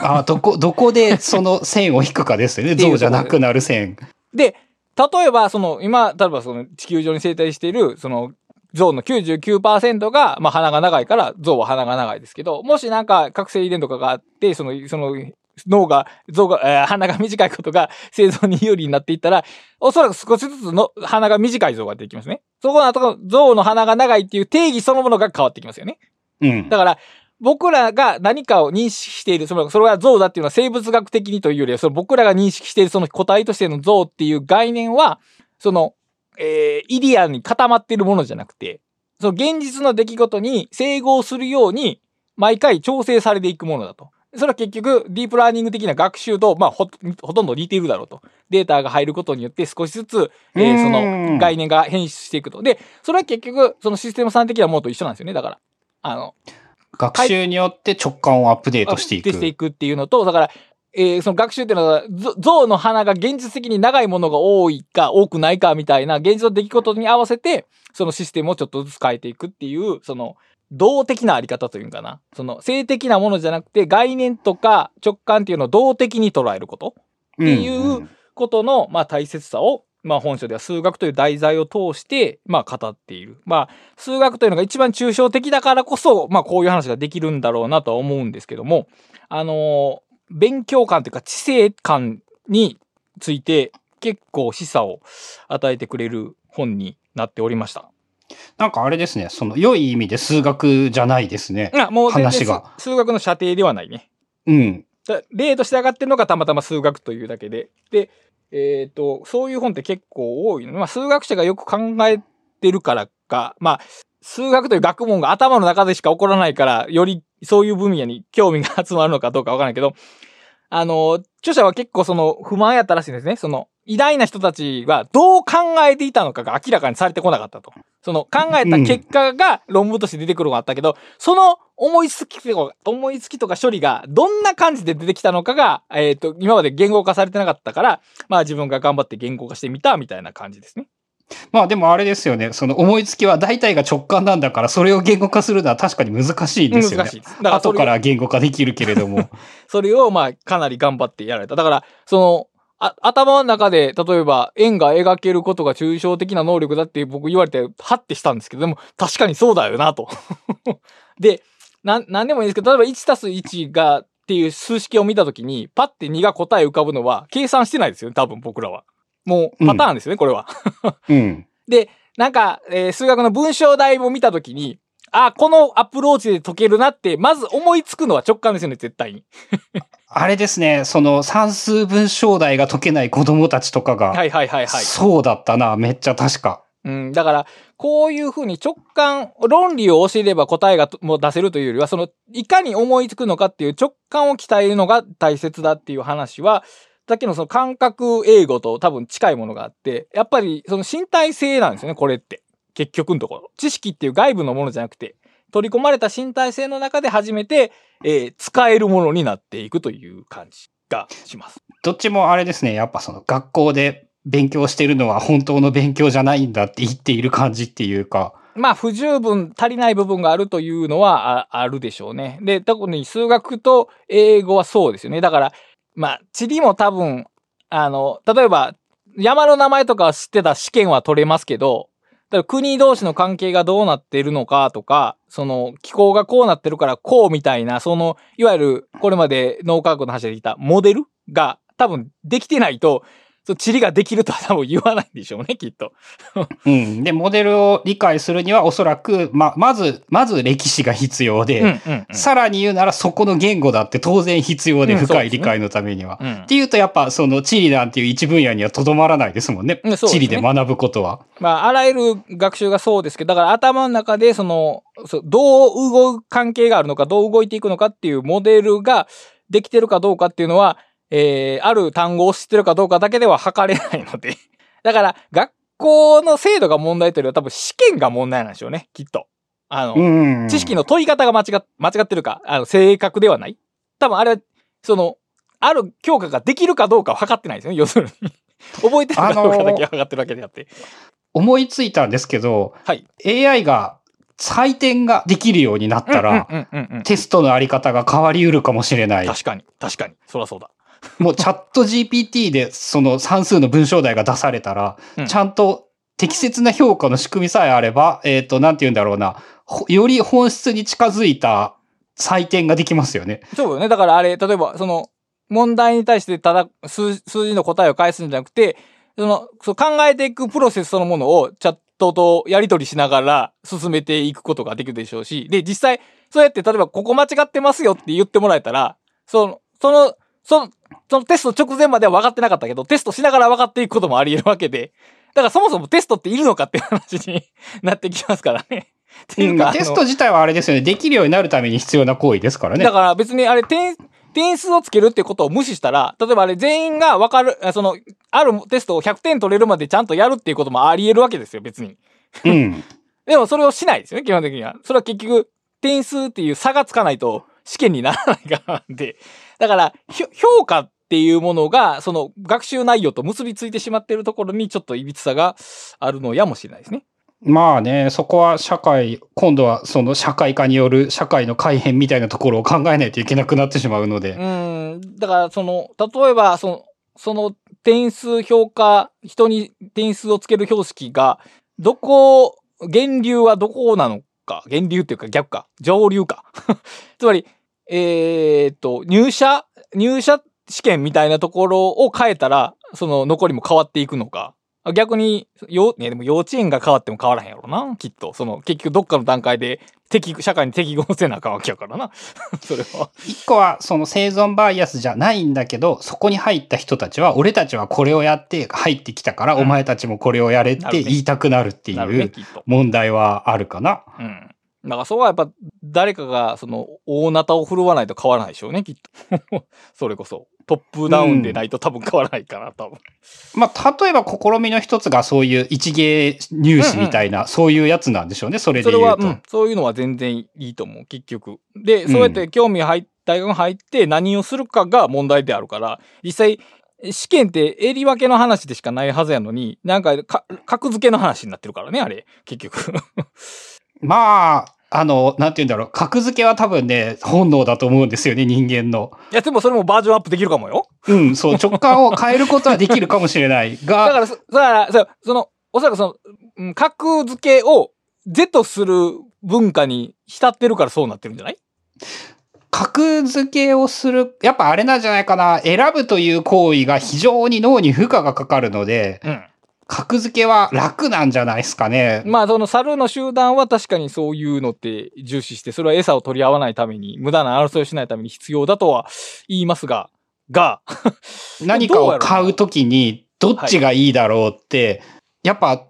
[SPEAKER 1] あ、どこ、どこでその線を引くかですよね。<laughs>
[SPEAKER 2] っていう
[SPEAKER 1] 象じゃなくなる線。
[SPEAKER 2] で、例えば、その、今、例えばその地球上に生態している、その、象の99%が、まあ、鼻が長いから、象は鼻が長いですけど、もしなんか、覚醒遺伝とかがあって、その、その、脳が、象が、えー鼻が短いことが生存に有利になっていったら、おそらく少しずつの鼻が短い象ができますね。そこの後、象の鼻が長いっていう定義そのものが変わってきますよね。
[SPEAKER 1] うん。
[SPEAKER 2] だから、僕らが何かを認識している、その、それが像だっていうのは生物学的にというよりは、その僕らが認識しているその個体としての像っていう概念は、その、えー、イディアンに固まっているものじゃなくて、その現実の出来事に整合するように、毎回調整されていくものだと。それは結局、ディープラーニング的な学習と、まあ、ほ、ほとんど似ているだろうと。データが入ることによって少しずつ、えー、
[SPEAKER 1] うん
[SPEAKER 2] その概念が変質していくと。で、それは結局、そのシステムさん的なものと一緒なんですよね。だから。あの、
[SPEAKER 1] 学習によって直感をアップデートしていく。
[SPEAKER 2] していくっていうのと、だから、えーその学習っていうのは、ぞ象の鼻が現実的に長いものが多いか多くないかみたいな現実の出来事に合わせて、そのシステムをちょっとずつ変えていくっていう、その、動的なあり方というんかな。その、性的なものじゃなくて、概念とか直感っていうのを動的に捉えること。
[SPEAKER 1] っ
[SPEAKER 2] っていうことの、まあ、大切さを、まあ、本書では数学という題材を通して、まあ、語っている。まあ、数学というのが一番抽象的だからこそ、まあ、こういう話ができるんだろうなとは思うんですけども、あのー勉強感というか知性感について結構示唆を与えてくれる本になっておりました。
[SPEAKER 1] なんかあれですね。その良い意味で数学じゃないですね。
[SPEAKER 2] あもう
[SPEAKER 1] 話が
[SPEAKER 2] 数数学の射程ではないね。
[SPEAKER 1] うん。
[SPEAKER 2] だ例として上がってるのがたまたま数学というだけで。で、えっ、と、そういう本って結構多いの。まあ、数学者がよく考えてるからか、まあ、数学という学問が頭の中でしか起こらないから、よりそういう分野に興味が集まるのかどうかわからないけど、あの、著者は結構その不満やったらしいんですね。その、偉大な人たちがどう考えていたのかが明らかにされてこなかったと。その考えた結果が論文として出てくるのがあったけど、その思いつきとか、思いつきとか処理がどんな感じで出てきたのかが、えっ、と、今まで言語化されてなかったから、まあ自分が頑張って言語化してみたみたいな感じですね。
[SPEAKER 1] まあでもあれですよね。その思いつきは大体が直感なんだから、それを言語化するのは確かに難しいですよね。後から言語化できるけれども。<laughs>
[SPEAKER 2] それをまあかなり頑張ってやられた。だから、その、あ頭の中で、例えば、円が描けることが抽象的な能力だって僕言われて、はってしたんですけど、でも確かにそうだよなと。<laughs> で、なん、なんでもいいですけど、例えば1たす1が、っていう数式を見たときに、パッて2が答え浮かぶのは、計算してないですよね、多分僕らは。もう、パターンですよね、これは。
[SPEAKER 1] うん。<laughs>
[SPEAKER 2] で、なんか、えー数学の文章題を見たときに、あ、このアプローチで解けるなって、まず思いつくのは直感ですよね、絶対に。
[SPEAKER 1] あれですね、その算数文章題が解けない子供たちとかが、
[SPEAKER 2] はいはいはいはい。
[SPEAKER 1] そうだったな、めっちゃ確か。
[SPEAKER 2] うん、だから、こういうふうに直感、論理を教えれば答えがともう出せるというよりは、その、いかに思いつくのかっていう直感を鍛えるのが大切だっていう話は、さっきのその感覚英語と多分近いものがあって、やっぱりその身体性なんですよね、これって。結局のところ。知識っていう外部のものじゃなくて、取り込まれた身体性の中で初めて、えー使えるものになっていくという感じがします。
[SPEAKER 1] どっちもあれですね、やっぱその学校で勉強してるのは本当の勉強じゃないんだって言っている感じっていうか、
[SPEAKER 2] まあ、不十分、足りない部分があるというのはああるでしょうね。で、特に数学と英語はそうですよね。だから、まあ、地理も多分、あの、例えば、山の名前とか知ってた試験は取れますけど、だから国同士の関係がどうなってるのかとか、その気候がこうなってるからこうみたいな、その、いわゆるこれまで脳科学の話で言ったモデルが多分できてないと、その地理ができるとは多分言わないんでしょうね、きっと。
[SPEAKER 1] うん。で、モデルを理解するにはおそらく、ま、まず、まず歴史が必要で、
[SPEAKER 2] うんうんうん
[SPEAKER 1] さらに言うならそこの言語だって当然必要で、
[SPEAKER 2] うん
[SPEAKER 1] 深い理解のためには。
[SPEAKER 2] うん
[SPEAKER 1] っていうとやっぱその地理なんていう一分野にはとどまらないですもんね。
[SPEAKER 2] うんね
[SPEAKER 1] 地理で学ぶことは。
[SPEAKER 2] まあ、あらゆる学習がそうですけど、だから頭の中で、その、そうどう動く関係があるのか、どう動いていくのかっていうモデルができてるかどうかっていうのは、えー、ある単語を知ってるかどうかだけでは測れないので。<laughs> だから、学校の制度が問題というよりは多分試験が問題なんでしょうね、きっと。あの、
[SPEAKER 1] うん。
[SPEAKER 2] 知識の問い方が間違っ、間違ってるか、あの、正確ではない。多分あれは、その、ある教科ができるかどうかを測ってないんですよね、要するに。<laughs> 覚えてるかどうかだけを測ってるわけであって。
[SPEAKER 1] 思いついたんですけど、
[SPEAKER 2] はい。
[SPEAKER 1] AI が採点ができるようになったら、テストのあり方が変わりうるかもしれない。
[SPEAKER 2] 確かに、確かに。そらそうだ。<laughs>
[SPEAKER 1] もうチャット GPT でその算数の文章題が出されたら、
[SPEAKER 2] うん
[SPEAKER 1] ちゃんと適切な評価の仕組みさえあれば、えっ、と、なんて言うんだろうな、ほより本質に近づいた採点ができますよね。
[SPEAKER 2] そうよね。だからあれ、例えば、その、問題に対してただ数数字の答えを返すんじゃなくて、その、そう考えていくプロセスそのものをチャットとやり取りしながら進めていくことができるでしょうし、で、実際、そうやって例えばここ間違ってますよって言ってもらえたら、その、その、その、そのテスト直前までは分かってなかったけど、テストしながら分かっていくこともあり得るわけで、だからそもそもテストっているのかっていう話になってきますからね。っていうか、あの
[SPEAKER 1] テスト自体はあれですよね。できるようになるために必要な行為ですからね
[SPEAKER 2] だ。から別にあれ点、点数をつけるってことを無視したら、例えばあれ全員が分かる、あその、あるテストを100点取れるまでちゃんとやるっていうこともあり得るわけですよ、別に。
[SPEAKER 1] うん。<laughs>
[SPEAKER 2] でもそれをしないですよね、基本的には。それは結局、点数っていう差がつかないと試験にならないからなんで。だから、評価っていうものが、その学習内容と結びついてしまっているところにちょっと歪さがあるのやもしれないですね。
[SPEAKER 1] まあね、そこは社会、今度はその社会化による社会の改変みたいなところを考えないといけなくなってしまうので。
[SPEAKER 2] うん。だから、その、例えば、その、その点数評価、人に点数をつける標識が、どこ、源流はどこなのか。源流っていうか逆か。上流か。<laughs> つまり、えーっと、入社、入社試験みたいなところを変えたら、その残りも変わっていくのか。あ逆に、よ、ね、でも幼稚園が変わっても変わらへんやろな、きっと。その、結局どっかの段階で、適、社会に適合せなあかんわけやからな。<laughs> それは。
[SPEAKER 1] 一個はその生存バイアスじゃないんだけど、そこに入った人たちは、俺たちはこれをやって入ってきたから、
[SPEAKER 2] うん
[SPEAKER 1] お前たちもこれをやれって言いたくなるっていう。問題はあるかな。
[SPEAKER 2] うん。だからそこはやっぱ誰かがその大ナタを振るわないと変わらないでしょうね、きっと。<laughs> それこそ。トップダウンでないと多分変わらないかな、多分。
[SPEAKER 1] まあ、例えば試みの一つがそういう一芸入試みたいな、そういうやつなんでしょうね、それで言うと。
[SPEAKER 2] それは、うん、そういうのは全然いいと思う、結局。で、そうやって興味入っ、大学入って何をするかが問題であるから、実際、試験って襟分けの話でしかないはずやのに、なんかか、格付けの話になってるからね、あれ、結局。
[SPEAKER 1] まあ、あの、なんて言うんだろう、格付けは多分ね、本能だと思うんですよね、人間の。
[SPEAKER 2] いや、でもそれもバージョンアップできるかもよ。
[SPEAKER 1] うん、そう、直感を変えることはできるかもしれないが、<laughs>
[SPEAKER 2] だから、そだから、その、おそらくその、うん格付けを是とする文化に浸ってるからそうなってるんじゃない？
[SPEAKER 1] 格付けをする、やっぱあれなんじゃないかな、選ぶという行為が非常に脳に負荷がかかるので、
[SPEAKER 2] うん。
[SPEAKER 1] 格付けは楽なんじゃないですかね。
[SPEAKER 2] まあ、その猿の集団は確かにそういうのって重視して、それは餌を取り合わないために、無駄な争いをしないために必要だとは言いますが、が、<laughs>
[SPEAKER 1] 何かを買うときに、どっちがいいだろうって、やっぱ、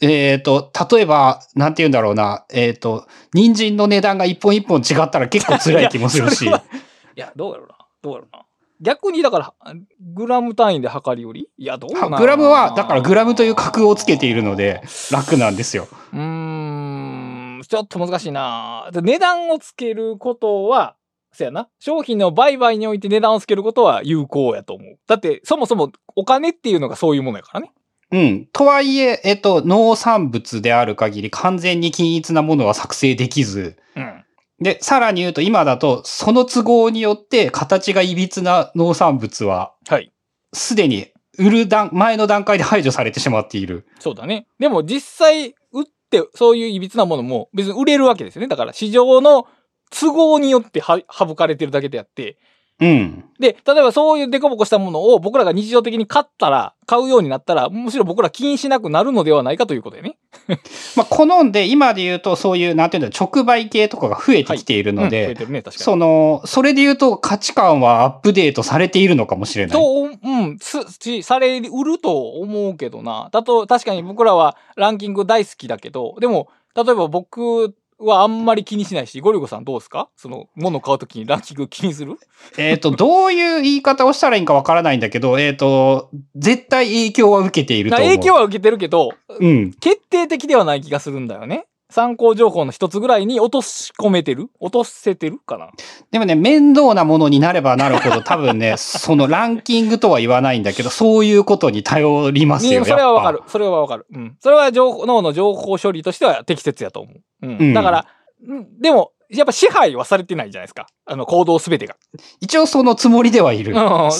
[SPEAKER 1] えっ、と、例えば、なんて言うんだろうな、えっ、と、人参の値段が一本一本違ったら結構辛い気もするし
[SPEAKER 2] いや。<laughs> いや、どうやろうな。どうやろうな。逆に、だから、グラム単位で測りより？いや、どうなの
[SPEAKER 1] グラムは、だからグラムという格をつけているので、楽なんですよ。
[SPEAKER 2] うーん、ちょっと難しいなで値段をつけることは、そやな。商品の売買において値段をつけることは有効やと思う。だって、そもそもお金っていうのがそういうものやからね。
[SPEAKER 1] うん。とはいえ、えっと、農産物である限り完全に均一なものは作成できず、
[SPEAKER 2] うん。
[SPEAKER 1] で、さらに言うと今だと、その都合によって形が歪な農産物は、
[SPEAKER 2] はい。
[SPEAKER 1] すでに売る段、前の段階で排除されてしまっている。
[SPEAKER 2] そうだね。でも実際、売って、そういう歪なものも別に売れるわけですよね。だから市場の都合によっては省かれてるだけであって。
[SPEAKER 1] うん。
[SPEAKER 2] で、例えばそういうデコボコしたものを僕らが日常的に買ったら、買うようになったら、むしろ僕ら気にしなくなるのではないかということでね。<laughs>
[SPEAKER 1] まあ、好んで、今で言うと、そういう、なんていうんだろう、直売系とかが増えてきているので、
[SPEAKER 2] てるね、確かに。
[SPEAKER 1] その、それで言うと価値観はアップデートされているのかもしれない。
[SPEAKER 2] と、うん、す、し、されうると思うけどな。だと、確かに僕らはランキング大好きだけど、でも、例えば僕はあんまり気にしないし、ゴリゴさんどうですか？その、物買うときにランキング気にする？
[SPEAKER 1] えっと、どういう言い方をしたらいいかわからないんだけど、えっ、と、絶対影響は受けていると思う。
[SPEAKER 2] 影響は受けてるけど、
[SPEAKER 1] うん。
[SPEAKER 2] 決定的ではない気がするんだよね。参考情報の一つぐらいに落とし込めてる？落とせてるかな？
[SPEAKER 1] でもね、面倒なものになればなるほど、<laughs> 多分ね、そのランキングとは言わないんだけど、そういうことに頼りますよ。
[SPEAKER 2] ねそれはわか
[SPEAKER 1] る。
[SPEAKER 2] る。それはわかる。うん。それは情報、脳の情報処理としては適切やと思う。うん。
[SPEAKER 1] うん
[SPEAKER 2] だから、うんでも、やっぱ支配はされてないじゃないですか。あの、行動すべてが。
[SPEAKER 1] 一応そのつもりではいる。
[SPEAKER 2] うん。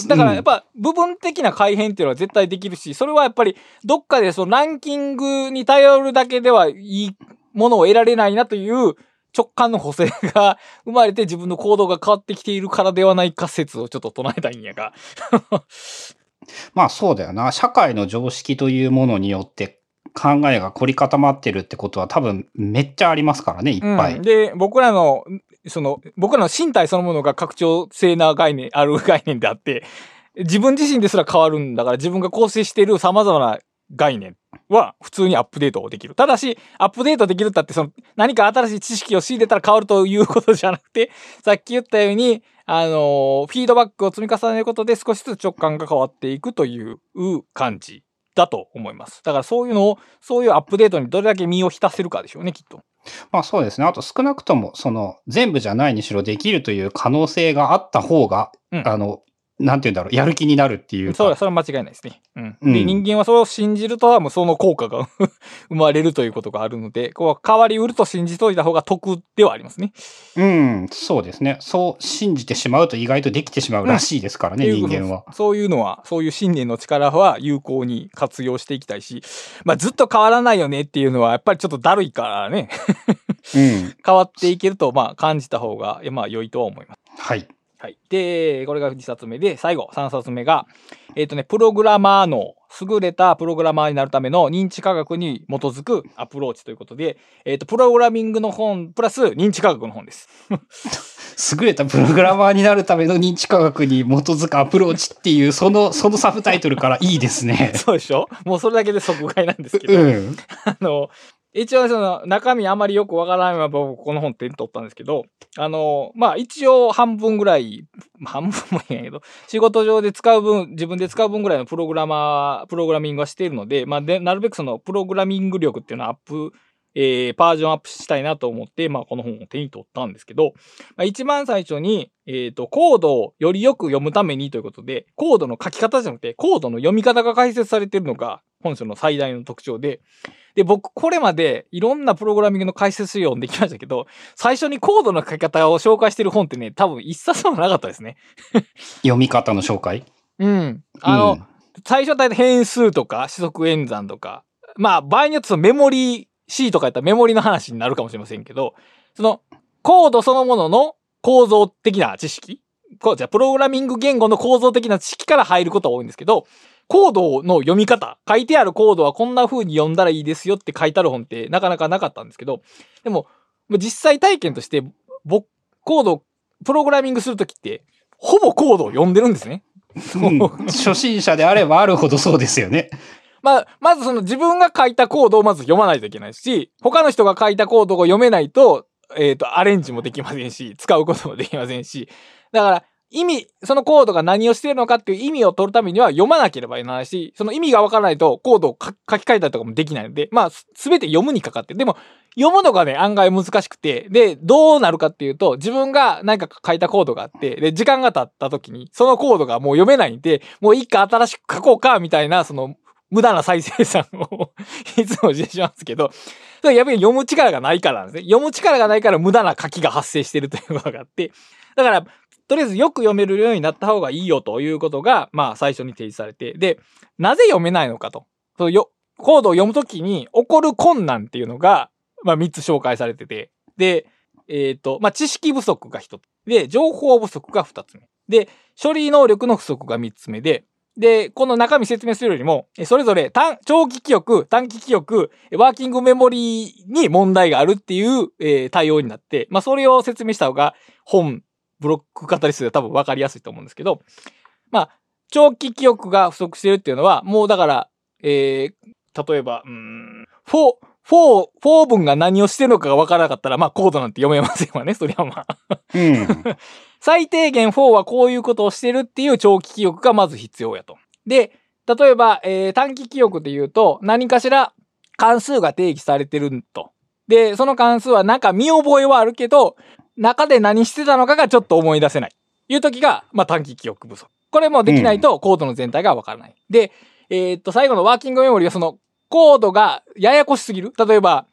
[SPEAKER 2] だから、やっ
[SPEAKER 1] ぱ、
[SPEAKER 2] ぱ、部分的な改変っていうのは絶対できるし、それはやっぱり、どっかでそのランキングに頼るだけではいいものを得られないなという直感の補正が生まれて自分の行動が変わってきているからではないか説をちょっと唱えたいんやが。<laughs>
[SPEAKER 1] まあそうだよな。社会の常識というものによって考えが凝り固まってるってことは多分めっちゃありますからね、いっぱい。
[SPEAKER 2] うんで、僕らの、その、僕らの身体そのものが拡張性な概念、ある概念であって、自分自身ですら変わるんだから自分が構成している様々な概念は普通にアップデートできる。ただし、アップデートできるったって、その、何か新しい知識を仕入れたら変わるということじゃなくて、<laughs> さっき言ったように、あのーフィードバックを積み重ねることで少しずつ直感が変わっていくという感じだと思います。だからそういうのを、そういうアップデートにどれだけ身を浸せるかでしょうね、きっと。
[SPEAKER 1] まあそうですね。あと少なくとも、その全部じゃないにしろできるという可能性があった方が、
[SPEAKER 2] うん
[SPEAKER 1] あの、なんて言うんだろう、やる気になるっていうか。
[SPEAKER 2] そうだ、それは間違いないですね。うん。
[SPEAKER 1] うん
[SPEAKER 2] で、人間はそれを信じると、もうその効果が生まれるということがあるので、こう、変わりうると信じといた方が得ではありますね。
[SPEAKER 1] うん、そうですね。そう信じてしまうと意外とできてしまうらしいですからね、
[SPEAKER 2] う
[SPEAKER 1] 人間は。
[SPEAKER 2] そういうのは、そういう信念の力は有効に活用していきたいし、まあ、ずっと変わらないよねっていうのは、やっぱりちょっとだるいからね、
[SPEAKER 1] うん。<laughs>
[SPEAKER 2] 変わっていけると、まあ、感じた方が、まあ、良いとは思います。
[SPEAKER 1] はい。
[SPEAKER 2] はい。で、これが2冊目で、最後、3冊目が、えっ、とね、プログラマーの、優れたプログラマーになるための認知科学に基づくアプローチということで、えっ、と、プログラミングの本、プラス認知科学の本です。
[SPEAKER 1] 優れたプログラマーになるための認知科学に基づくアプローチっていう、その、そのサブタイトルからいいですね。<laughs>
[SPEAKER 2] そうでしょ？もうそれだけで即買いなんですけど、
[SPEAKER 1] うん。
[SPEAKER 2] あの、一応その中身あまりよくわからないまま僕この本手に取ったんですけど、あの、まあ一応半分ぐらい、半分もいいんやけど、仕事上で使う分、自分で使う分ぐらいのプログラマー、プログラミングはしているので、まあで、なるべくそのプログラミング力っていうのをアップ、えー、バージョンアップしたいなと思って、まあこの本を手に取ったんですけど、まあ、一番最初に、えっ、と、コードをよりよく読むためにということで、コードの書き方じゃなくて、コードの読み方が解説されているのが本書の最大の特徴で、で、僕、これまでいろんなプログラミングの解説読んできましたけど、最初にコードの書き方を紹介してる本ってね、多分一冊もなかったですね。
[SPEAKER 1] 読み方の紹介？
[SPEAKER 2] うん。あの、
[SPEAKER 1] うん
[SPEAKER 2] 最初は大体変数とか、四則演算とか、まあ、場合によってそのメモリー C とかやったらメモリの話になるかもしれませんけど、その、コードそのものの構造的な知識こう、じゃあ、プログラミング言語の構造的な知識から入ることが多いんですけど、コードの読み方、書いてあるコードはこんな風に読んだらいいですよって書いてある本ってなかなかなかったんですけど、でも、実際体験として、僕、コード、プログラミングするときって、ほぼコードを読んでるんですね。
[SPEAKER 1] うん初心者であればあるほどそうですよね。
[SPEAKER 2] まあ、まずその自分が書いたコードをまず読まないといけないし、他の人が書いたコードを読めないと、えっ、と、アレンジもできませんし、使うこともできませんし、だから、意味、そのコードが何をしているのかっていう意味を取るためには読まなければいけないし、その意味がわからないとコードを書き換えたりとかもできないので、まあ、すべて読むにかかって。でも、読むのがね、案外難しくて、で、どうなるかっていうと、自分が何か書いたコードがあって、で、時間が経った時に、そのコードがもう読めないんで、もう一回新しく書こうか、みたいな、その、無駄な再生産を <laughs> いつもしてしますけど、それやっぱり読む力がないからなんですね。読む力がないから無駄な書きが発生してるということがあって、だから、とりあえずよく読めるようになった方がいいよということが、まあ最初に提示されて、で、なぜ読めないのかと。そのよコードを読むときに起こる困難っていうのが、まあ3つ紹介されてて、で、えっ、と、まあ知識不足が1つ。で、情報不足が2つ目。で、処理能力の不足が3つ目で、で、この中身説明するよりも、それぞれ短、長期記憶、短期記憶、ワーキングメモリーに問題があるっていう、えー対応になって、まあそれを説明した方が本、ブックカタリストで多分分かりやすいと思うんですけど、まあ、長期記憶が不足してるっていうのは、もうだから、えー、例えば、うーん、フォー、フォー、フォー文が何をしてるのかが分からなかったら、まあコードなんて読めませんわね、<laughs> そりゃまあ。
[SPEAKER 1] うん。<laughs>
[SPEAKER 2] 最低限4はこういうことをしてるっていう長期記憶がまず必要やと。で、例えば、えー短期記憶で言うと、何かしら関数が定義されてると。で、その関数はなんか見覚えはあるけど、中で何してたのかがちょっと思い出せない。いう時が、まあ短期記憶不足。これもできないとコードの全体がわからない。で、えーっと、最後のワーキングメモリはそのコードがややこしすぎる。例えば、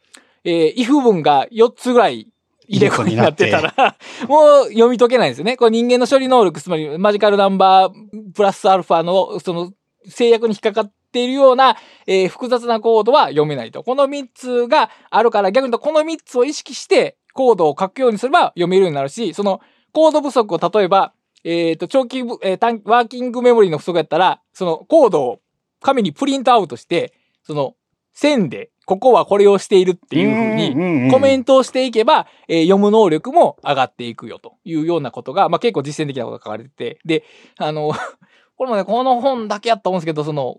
[SPEAKER 2] えー、if 文が4つぐらい入れ子になってたら、もう読み解けないんですよね。これ人間の処理能力、つまりマジカルナンバープラスアルファのその制約に引っかかっているような、えー複雑なコードは読めないと。この3つがあるから逆に言うとこの3つを意識してコードを書くようにすれば読めるようになるし、そのコード不足を例えば、えっ、と、長期ぶ、えー短ワーキングメモリーの不足やったら、そのコードを紙にプリントアウトして、その線で、ここはこれをしているっていう風に、
[SPEAKER 1] に
[SPEAKER 2] コメントをしていけば、えー読む能力も上がっていくよというようなことが、まあ、結構実践的なことが書かれてて、で、あの、<laughs> これもね、この本だけやったと思うんですけど、その、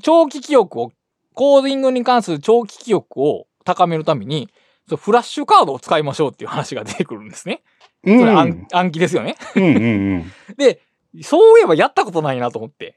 [SPEAKER 2] 長期記憶を、コーディングに関する長期記憶を高めるために、そうフラッシュカードを使いましょうっていう話が出てくるんですね。
[SPEAKER 1] うん、
[SPEAKER 2] それ暗
[SPEAKER 1] うん
[SPEAKER 2] 暗記ですよね。
[SPEAKER 1] うんうん <laughs>
[SPEAKER 2] で、そういえばやったことないなと思って。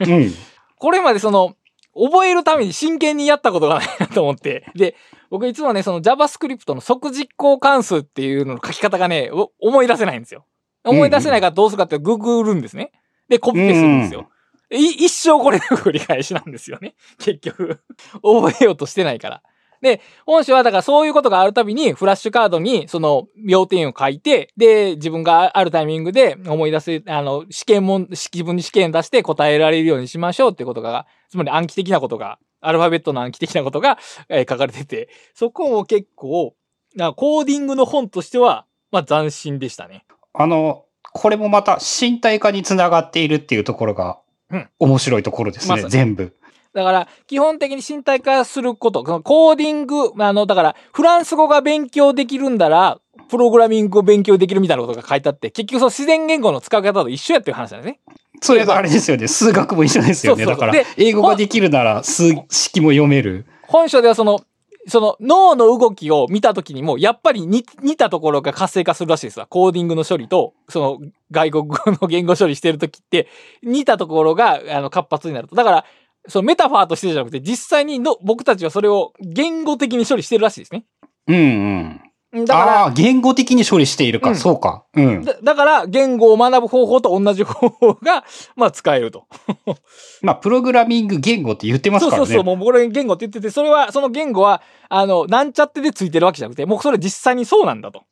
[SPEAKER 1] うん。うん。
[SPEAKER 2] これまでその、覚えるために真剣にやったことがないなと思って。で、僕いつもね、その JavaScript の即実行関数っていうのの書き方がね、お思い出せないんですよ。思い出せないからどうするかってググるんですね。で、コピペするんですよ。い一生これの繰り返しなんですよね。結局。覚えようとしてないから。で、本書はだからそういうことがあるたびにフラッシュカードにその要点を書いて、で、自分があるタイミングで思い出せ、あの、試験も、自分に試験出して答えられるようにしましょうってことが、つまり暗記的なことが、アルファベットの暗記的なことが、えー書かれてて、そこも結構、なコーディングの本としては、まあ斬新でしたね。
[SPEAKER 1] あの、これもまた身体化につながっているっていうところが
[SPEAKER 2] うん、
[SPEAKER 1] 面白いところですね、
[SPEAKER 2] まさに
[SPEAKER 1] 全部。
[SPEAKER 2] だから、基本的に身体化すること、そのコーディング、あの、だから、フランス語が勉強できるんだら、プログラミングを勉強できるみたいなことが書いてあって、結局その自然言語の使い方と一緒やっていう話なんですね。
[SPEAKER 1] それがあれですよね。数学も一緒ですよね。
[SPEAKER 2] そうそうそう
[SPEAKER 1] だから
[SPEAKER 2] で、
[SPEAKER 1] 英語ができるなら数式も読める。
[SPEAKER 2] 本書ではその、その脳の動きを見たときにも、やっぱり似似たところが活性化するらしいですわ。コーディングの処理と、その外国語の言語処理してるときって、似たところがあの活発になると。だから、そのメタファーとしてじゃなくて、実際にの僕たちはそれを言語的に処理してるらしいですね。
[SPEAKER 1] うんうん。
[SPEAKER 2] だから、
[SPEAKER 1] ああー、言語的に処理しているか。
[SPEAKER 2] うん
[SPEAKER 1] そうか。うん。
[SPEAKER 2] だだから、言語を学ぶ方法と同じ方法が、<laughs> まあ、使えると。<laughs>
[SPEAKER 1] まあ、プログラミング言語って言ってますからね。
[SPEAKER 2] そうそうそう、もうこれ言語って言ってて、それは、その言語は、あの、なんちゃってでついてるわけじゃなくて、もうそれ実際にそうなんだと。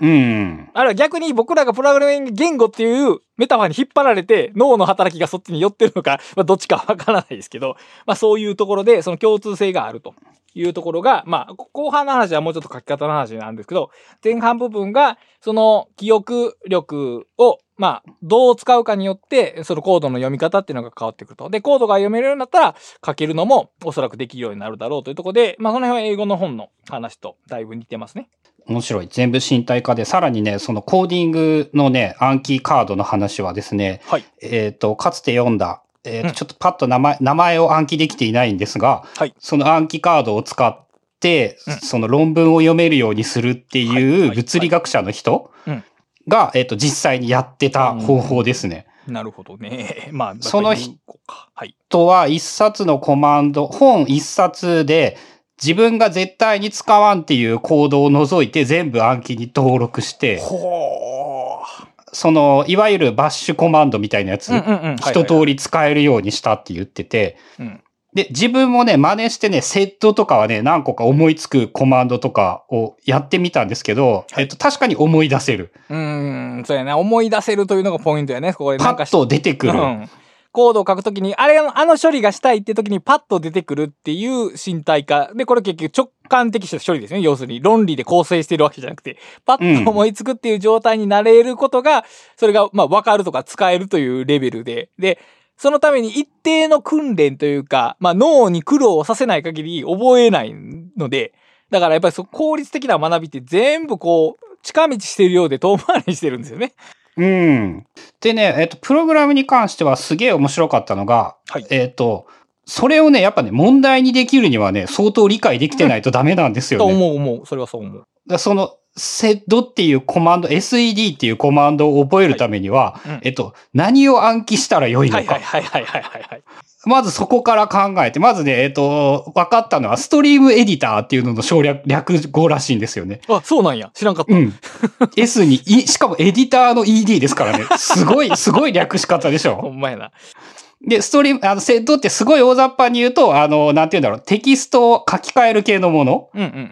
[SPEAKER 1] うんうん。
[SPEAKER 2] あるいは逆に僕らがプログラミング言語っていうメタファーに引っ張られて、脳の働きがそっちに寄ってるのか、まあ、どっちかわからないですけど、まあ、そういうところで、その共通性があると。いうところが、まあ、後半の話はもうちょっと書き方の話なんですけど、前半部分が、その記憶力を、まあ、どう使うかによって、そのコードの読み方っていうのが変わってくると。で、コードが読めるようになったら、書けるのもおそらくできるようになるだろうというところで、まあ、その辺は英語の本の話とだいぶ似てますね。
[SPEAKER 1] 面白い。全部身体化で、さらにね、そのコーディングのね、暗記カードの話はですね、
[SPEAKER 2] はい。
[SPEAKER 1] えっ、と、かつて読んだ、えっ、と、
[SPEAKER 2] うん。
[SPEAKER 1] ちょっとパッと名前、名前を暗記できていないんですが、
[SPEAKER 2] はい。
[SPEAKER 1] その暗記カードを使って、
[SPEAKER 2] うん。
[SPEAKER 1] その論文を読めるようにするって
[SPEAKER 2] はい
[SPEAKER 1] う物理学者の人
[SPEAKER 2] うん。
[SPEAKER 1] が、えっ、と、実際にやってた方法ですね。
[SPEAKER 2] なるほどね。<laughs> まあ、
[SPEAKER 1] その
[SPEAKER 2] やっぱり言語か。は
[SPEAKER 1] 一冊のコマンド、本一冊で、自分が絶対に使わんっていうコードを除いて全部暗記に登録して、
[SPEAKER 2] ほ
[SPEAKER 1] その、いわゆるバッシュコマンドみたいなやつ。一通り使えるようにしたって言ってて、
[SPEAKER 2] うん
[SPEAKER 1] で、自分もね、真似してね、セットとかはね、何個か思いつくコマンドとかをやってみたんですけど、
[SPEAKER 2] はい
[SPEAKER 1] えっと、確かに思い出せる。
[SPEAKER 2] うーん、そうやね。思い出せるというのがポイントやね。ここでなんかし
[SPEAKER 1] パッと出てくる。
[SPEAKER 2] うん。コードを書くときに、あれ、あの処理がしたいって時にパッと出てくるっていう身体化。で、これ結局直感的処理ですね。要するに論理で構成してるわけじゃなくて、パッと思いつくっていう状態になれることが、それが、まあ、わかるとか使えるというレベルで、で、そのために一定の訓練というか、まあ、脳に苦労をさせない限り覚えないので、だからやっぱりそ効率的な学びって全部こう、近道してるようで遠回りしてるんですよね。
[SPEAKER 1] うん。でね、えっと、プログラムに関してはすげえ面白かったのが、
[SPEAKER 2] はい
[SPEAKER 1] えっと、それをね、やっぱね、問題にできるにはね、相当理解できてないとダメなんですよ
[SPEAKER 2] と
[SPEAKER 1] ね。
[SPEAKER 2] 思う思う。それはそう思う。
[SPEAKER 1] だその、セッドっていうコマンド、SED っていうコマンドを覚えるためには、
[SPEAKER 2] うん
[SPEAKER 1] えっと、何を暗記したらよいのか。
[SPEAKER 2] はいはいはいはいはいはいはい。
[SPEAKER 1] まずそこから考えて、まずね、えっと、分かったのは、ストリームエディターっていうのの省略、略語らしいんですよね。
[SPEAKER 2] あ、そうなんや。知らんかった。
[SPEAKER 1] うん。<laughs> S に、い、しかもエディターの ED ですからね。すごい、すごい略し方でし
[SPEAKER 2] ほ
[SPEAKER 1] ょ。<laughs>
[SPEAKER 2] んまやな。
[SPEAKER 1] で、ストリーム、あの、セッドってすごい大雑把に言うと、あの、なんて言うんだろう、テキストを書き換える系のもの。
[SPEAKER 2] うんうんうんうんう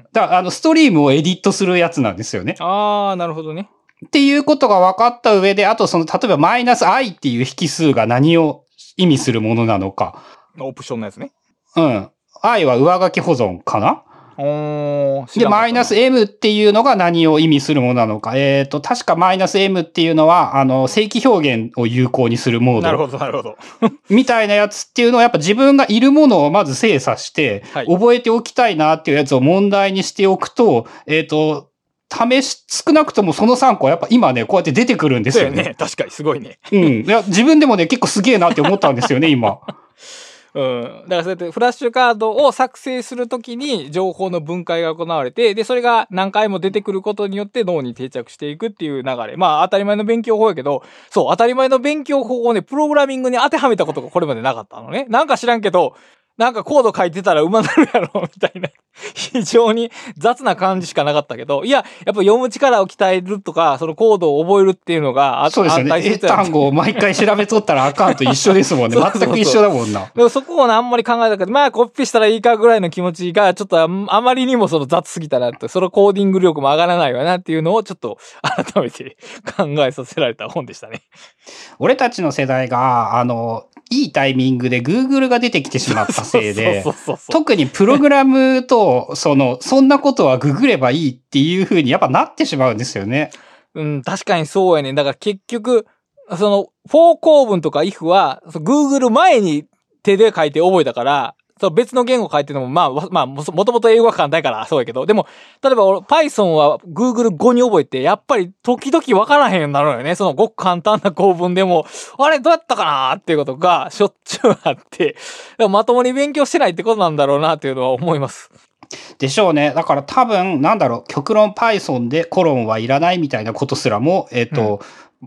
[SPEAKER 2] ん。
[SPEAKER 1] だからあの、ストリームをエディットするやつなんですよね。
[SPEAKER 2] あー、なるほどね。
[SPEAKER 1] っていうことが分かった上で、あとその、例えばマイナス i っていう引数が何を意味するものなのか。
[SPEAKER 2] オプションのやつね。
[SPEAKER 1] うん。i は上書き保存かな？
[SPEAKER 2] お
[SPEAKER 1] で、マイナス m っていうのが何を意味するものなのか。えっ、と、確かマイナス m っていうのは、あの、正規表現を有効にするモード
[SPEAKER 2] なるほど、なるほど。<laughs>
[SPEAKER 1] みたいなやつっていうのは、やっぱ自分がいるものをまず精査して、
[SPEAKER 2] はい
[SPEAKER 1] 覚えておきたいなっていうやつを問題にしておくと、えっ、と、試し、少なくともその3個はやっぱ今ね、こうやって出てくるんですよね。
[SPEAKER 2] そうやね。確かにすごいね。
[SPEAKER 1] うん。いや、自分でもね、結構すげえなって思ったんですよね、今。<laughs>
[SPEAKER 2] うん。だからそうやってフラッシュカードを作成するときに情報の分解が行われて、で、それが何回も出てくることによって脳に定着していくっていう流れ。まあ当たり前の勉強法やけど、そう、当たり前の勉強法をね、プログラミングに当てはめたことがこれまでなかったのね。なんか知らんけど、なんかコード書いてたら馬なるやろ、みたいな。<laughs> 非常に雑な感じしかなかったけど、いや、やっぱ読む力を鍛えるとか、そのコードを覚えるっていうのが、あ
[SPEAKER 1] そうですよね。単語を毎回調べとったらあかんと一緒ですもんね。<laughs> 全く一緒だもんな。
[SPEAKER 2] でもそこをねあんまり考えなかった。まあ、コピーしたらいいかぐらいの気持ちが、ちょっとああまりにもその雑すぎたなって、そのコーディング力も上がらないわなっていうのを、ちょっと改めて考えさせられた本でしたね。
[SPEAKER 1] 俺たちの世代が、あの、いいタイミングで Google が出てきてしまったせいで。<laughs> 特にプログラムと、その、そんなことはググればいいっていう風にやっぱなってしまうんですよね。
[SPEAKER 2] うん、確かにそうやねん。だから結局、その、for 構文とか if は、Google 前に手で書いて覚えたから、そう別の言語書いてるのも、まあ、わまあ、ももともと英語が簡単やからそうやけど、でも、例えば俺 Python は Google 語に覚えて、やっぱり時々わからへんようになるのよね。そのごく簡単な構文でも、あれどうやったかなっていうことがしょっちゅうあって、でもまともに勉強してないってことなんだろうなっていうのは思います。
[SPEAKER 1] でしょうね。だから多分、なんだろう、極論 Python でコロンはいらないみたいなことすらも、えっ、と、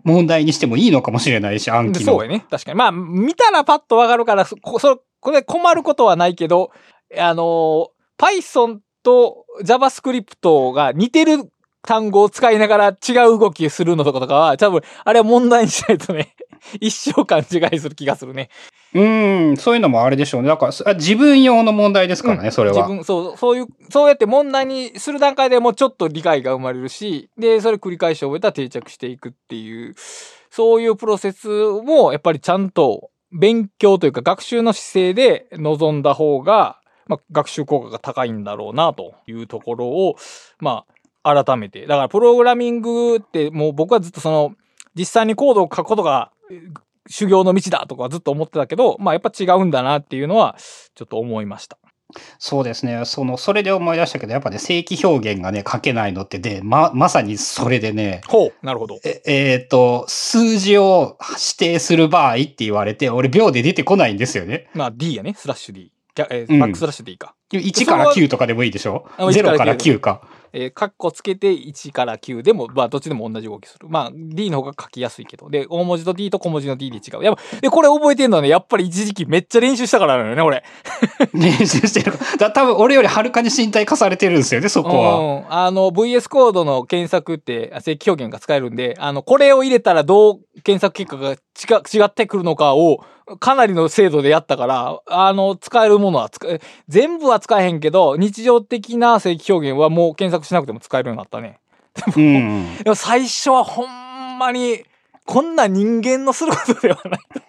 [SPEAKER 1] 問題にしてもいいのかもしれないし、暗記の。
[SPEAKER 2] そうやね。確かに。まあ、見たらパッとわかるから、そこ、そこれ困ることはないけど、あの、Python と JavaScript が似てる単語を使いながら違う動きするのとかとかは、多分、あれは問題にしないとね、<laughs> 一生勘違いする気がするね。
[SPEAKER 1] うん、そういうのもあれでしょうね。だから、自分用の問題ですからね、それは。
[SPEAKER 2] 自分、そう、そういう、そうやって問題にする段階でもうちょっと理解が生まれるし、で、それ繰り返し覚えたら定着していくっていう、そういうプロセスも、やっぱりちゃんと勉強というか学習の姿勢で臨んだ方が、まあ、学習効果が高いんだろうな、というところを、まあ、改めて。だから、プログラミングって、もう僕はずっとその、実際にコードを書くことが、修行の道だとかずっと思ってたけど、まあやっぱ違うんだなっていうのはちょっと思いました。
[SPEAKER 1] そうですね。その、それで思い出したけど、やっぱね、正規表現がね、書けないのってで、ま、まさにそれでね、
[SPEAKER 2] ほう、なるほど。
[SPEAKER 1] え、えっ、と、数字を指定する場合って言われて、俺秒で出てこないんですよね。
[SPEAKER 2] まあ D やね、スラッシュ D。え
[SPEAKER 1] うん
[SPEAKER 2] ーバックスラッシュ D か。
[SPEAKER 1] 1から9とかでもいいでしょ？
[SPEAKER 2] あ1から
[SPEAKER 1] ?0 から9か。
[SPEAKER 2] えー、カッコつけて1から9でも、まあどっちでも同じ動きする。まあ D の方が書きやすいけど。で、大文字と D と小文字の D で違う。やっぱ、で、これ覚えてんのはね、やっぱり一時期めっちゃ練習したからなのよね、俺。<laughs>
[SPEAKER 1] 練習してる。だ多分俺よりはるかに身体化されてるんですよね、そこは。
[SPEAKER 2] うん。あの、VS コードの検索って、あ正規表現が使えるんで、あの、これを入れたらどう検索結果が違違ってくるのかを、かなりの精度でやったから、あの、使えるものは使え、全部は使えへんけど、日常的な正規表現はもう検索しなくても使えるようになったね。
[SPEAKER 1] うん。
[SPEAKER 2] でも最初はほんまに、こんな人間のすることではないと、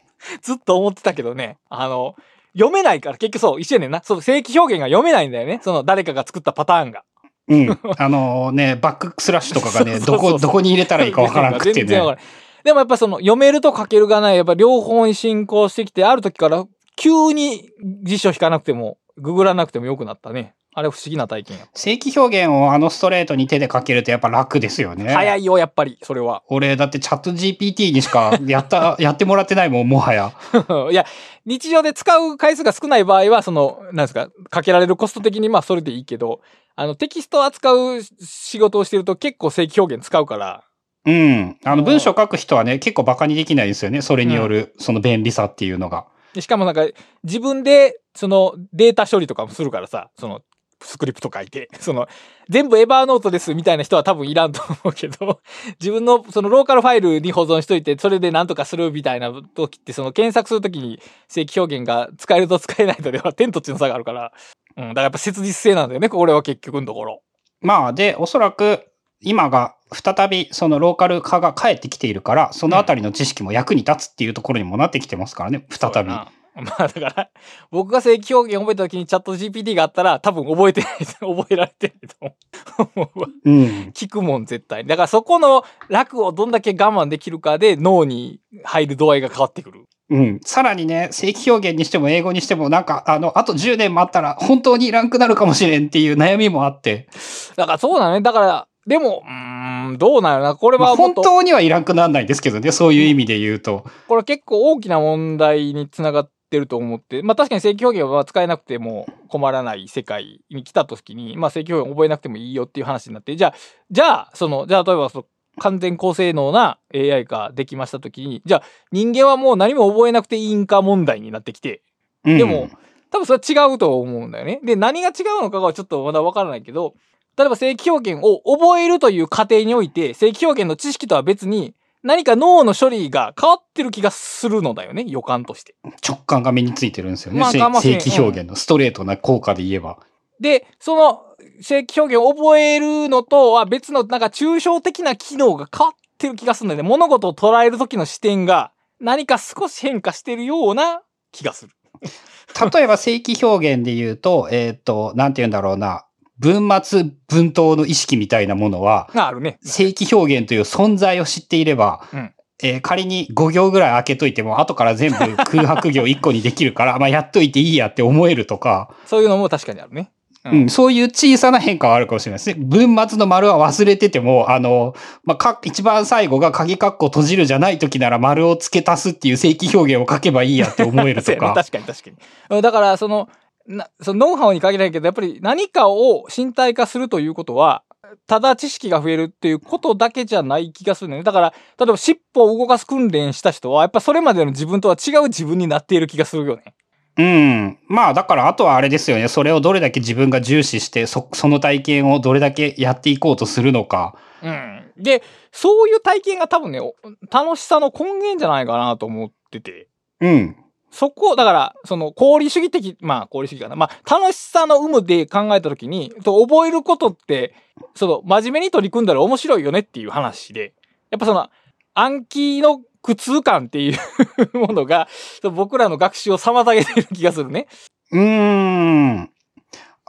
[SPEAKER 2] ずっと思ってたけどね。あの、読めないから、結局そう、一緒やねんな。そう、正規表現が読めないんだよね。その誰かが作ったパターンが。
[SPEAKER 1] うん。あのね、バックスラッシュとかがね、<laughs> どこ、どこに入れたらいいかわからなくてね。
[SPEAKER 2] でもやっぱその読めると書けるがない、やっぱ両方に進行してきて、ある時から急に辞書引かなくても、ググらなくてもよくなったね。あれ不思議な体験や。
[SPEAKER 1] 正規表現をあのストレートに手で書けるとやっぱ楽ですよね。
[SPEAKER 2] 早いよ、やっぱり、それは。
[SPEAKER 1] 俺、だってチャット GPT にしか <laughs> やった、やってもらってないもん、もはや。<laughs>
[SPEAKER 2] いや、日常で使う回数が少ない場合は、その、なんですか、かけられるコスト的にまあそれでいいけど、あの、テキストを扱う仕事をしてると結構正規表現使うから、
[SPEAKER 1] うん。あの、文章書く人はね、結構バカにできないですよね。それによる、その便利さっていうのが。
[SPEAKER 2] でしかもなんか、自分で、その、データ処理とかもするからさ、その、スクリプト書いて、<laughs> その、全部エバーノートですみたいな人は多分いらんと思うけど、<laughs> 自分のそのローカルファイルに保存しといて、それで何とかするみたいな時って、その検索するときに正規表現が使えると使えないとでは天と地の差があるから、うん、だからやっぱ切実性なんだよね、これは結局のところ。
[SPEAKER 1] まあ、で、おそらく、今が再びそのローカル化が帰ってきているから、そのあたりの知識も役に立つっていうところにもなってきてますからね、再び。<laughs>
[SPEAKER 2] まあだから、僕が正規表現覚えた時にチャット GPT があったら多分覚えてない、<laughs> 覚えられてないと思うわ。
[SPEAKER 1] うん。
[SPEAKER 2] 聞くもん絶対。だからそこの楽をどんだけ我慢できるかで脳に入る度合いが変わってくる。
[SPEAKER 1] うん。さらにね、正規表現にしても英語にしても、なんか、あの、あと10年待ったら本当にいらんくなるかもしれんっていう悩みもあって、
[SPEAKER 2] だからそうだね。だから、でも、うーん、どうなるな。これはもっと、
[SPEAKER 1] 当にはいらんくならないんですけどね、そういう意味で言うと。
[SPEAKER 2] これ結構大きな問題につながってると思って、まあ確かに正規表現は使えなくても困らない世界に来た時に、まあ正規表現覚えなくてもいいよっていう話になって、じゃあ、じゃあ、その、じゃあ例えばその、完全高性能な AI ができました時に、じゃあ人間はもう何も覚えなくていいんか問題になってきて、
[SPEAKER 1] うん
[SPEAKER 2] でも、多分それは違うと思うんだよね。で、何が違うのかがちょっとまだわからないけど、例えば正規表現を覚えるという過程において、正規表現の知識とは別に、何か脳の処理が変わってる気がするのだよね、予感として。
[SPEAKER 1] 直感が目についてるんですよね。
[SPEAKER 2] まあ
[SPEAKER 1] 正規表現のストレートな効果で言えば。
[SPEAKER 2] で、その正規表現を覚えるのとは別のなんか抽象的な機能が変わってる気がするんだよね。物事を捉える時の視点が何か少し変化してるような気がする。<laughs> <laughs>
[SPEAKER 1] 例えば正規表現で言うと、えっ、と、なんて言うんだろうな。文末文頭の意識みたいなものは、
[SPEAKER 2] ああるね。
[SPEAKER 1] 正規表現という存在を知っていれば、
[SPEAKER 2] うん
[SPEAKER 1] えー仮に5行ぐらい開けといても、後から全部空白行1個にできるから、<laughs> まあやっといていいやって思えるとか、
[SPEAKER 2] そういうのも確かにあるね。う
[SPEAKER 1] うん、そういう小さな変化はあるかもしれないですね。文末の丸は忘れてても、あの、まあ、か、一番最後が鍵括弧閉じるじゃない時なら丸を付け足すっていう正規表現を書けばいいやって思えるとか。<laughs>
[SPEAKER 2] 確かに確かに。うんだから、その、なそのノウハウに限らないけど、やっぱり何かを身体化するということは、ただ知識が増えるっていうことだけじゃない気がするね。だから、例えば尻尾を動かす訓練した人は、やっぱそれまでの自分とは違う自分になっている気がするよね。
[SPEAKER 1] うん。まあ、だから、あとはあれですよね。それをどれだけ自分が重視して、そ、その体験をどれだけやっていこうとするのか。
[SPEAKER 2] うん。で、そういう体験が多分ね、お楽しさの根源じゃないかなと思ってて。
[SPEAKER 1] うん。
[SPEAKER 2] そこ、だから、その、功利主義的、まあ、功利主義かな。まあ、楽しさの有無で考えたときに、と覚えることって、その、真面目に取り組んだら面白いよねっていう話で、やっぱその、暗記の苦痛感っていうものが、僕らの学習を妨げてる気がするね。
[SPEAKER 1] うーん。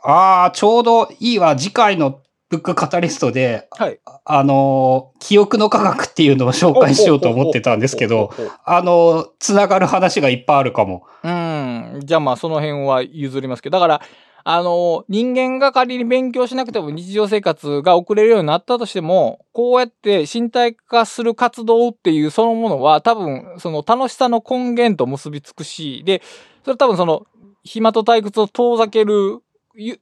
[SPEAKER 1] ああ、ちょうどいいわ。次回のブックカタリストで、
[SPEAKER 2] はい。
[SPEAKER 1] あのー記憶の科学っていうのを紹介しようと思ってたんですけど。あのーつながる話がいっぱいあるかも。
[SPEAKER 2] うん。じゃあまあその辺は譲りますけど、だから、あの、人間が仮に勉強しなくても日常生活が送れるようになったとしても、こうやって身体化する活動っていうそのものは多分その楽しさの根源と結びつくし、で、それ多分その暇と退屈を遠ざける、ゆ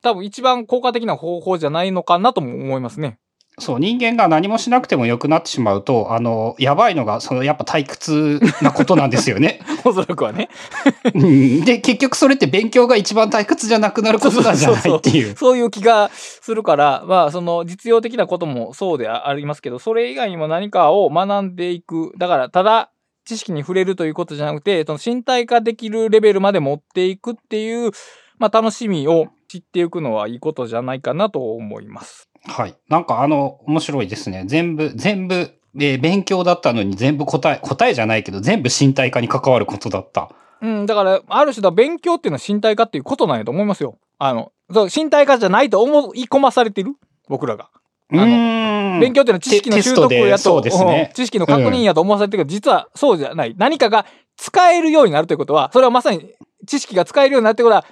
[SPEAKER 2] 多分一番効果的な方法じゃないのかなとも思いますね。
[SPEAKER 1] そう、人間が何もしなくても良くなってしまうと、あの、やばいのが、その、やっぱ退屈なことなんですよね。<laughs>
[SPEAKER 2] おそらくはね。<laughs>
[SPEAKER 1] うんで、結局それって勉強が一番退屈じゃなくなることなんじゃないっていう。
[SPEAKER 2] そういう気がするから、まあ、その実用的なこともそうでありますけど、それ以外にも何かを学んでいく。だから、ただ知識に触れるということじゃなくて、その身体化できるレベルまで持っていくっていう、まあ、楽しみを知っていくのはいいことじゃないかなと思います。
[SPEAKER 1] はい。なんかあの、面白いですね。全部、全部、えー勉強だったのに全部答え、答えじゃないけど、全部身体化に関わることだった。
[SPEAKER 2] うん、だから、ある種だ勉強っていうのは身体化っていうことなんやと思いますよ。あの、そう身体化じゃないと思い込まされてる？僕らが。
[SPEAKER 1] うーん。
[SPEAKER 2] 勉強っていうのは知識の習得やと、
[SPEAKER 1] ね
[SPEAKER 2] うん知識の確認やと思わされてるけど、実はそうじゃない。何かが使えるようになるということは、それはまさに知識が使えるようになるということは、こ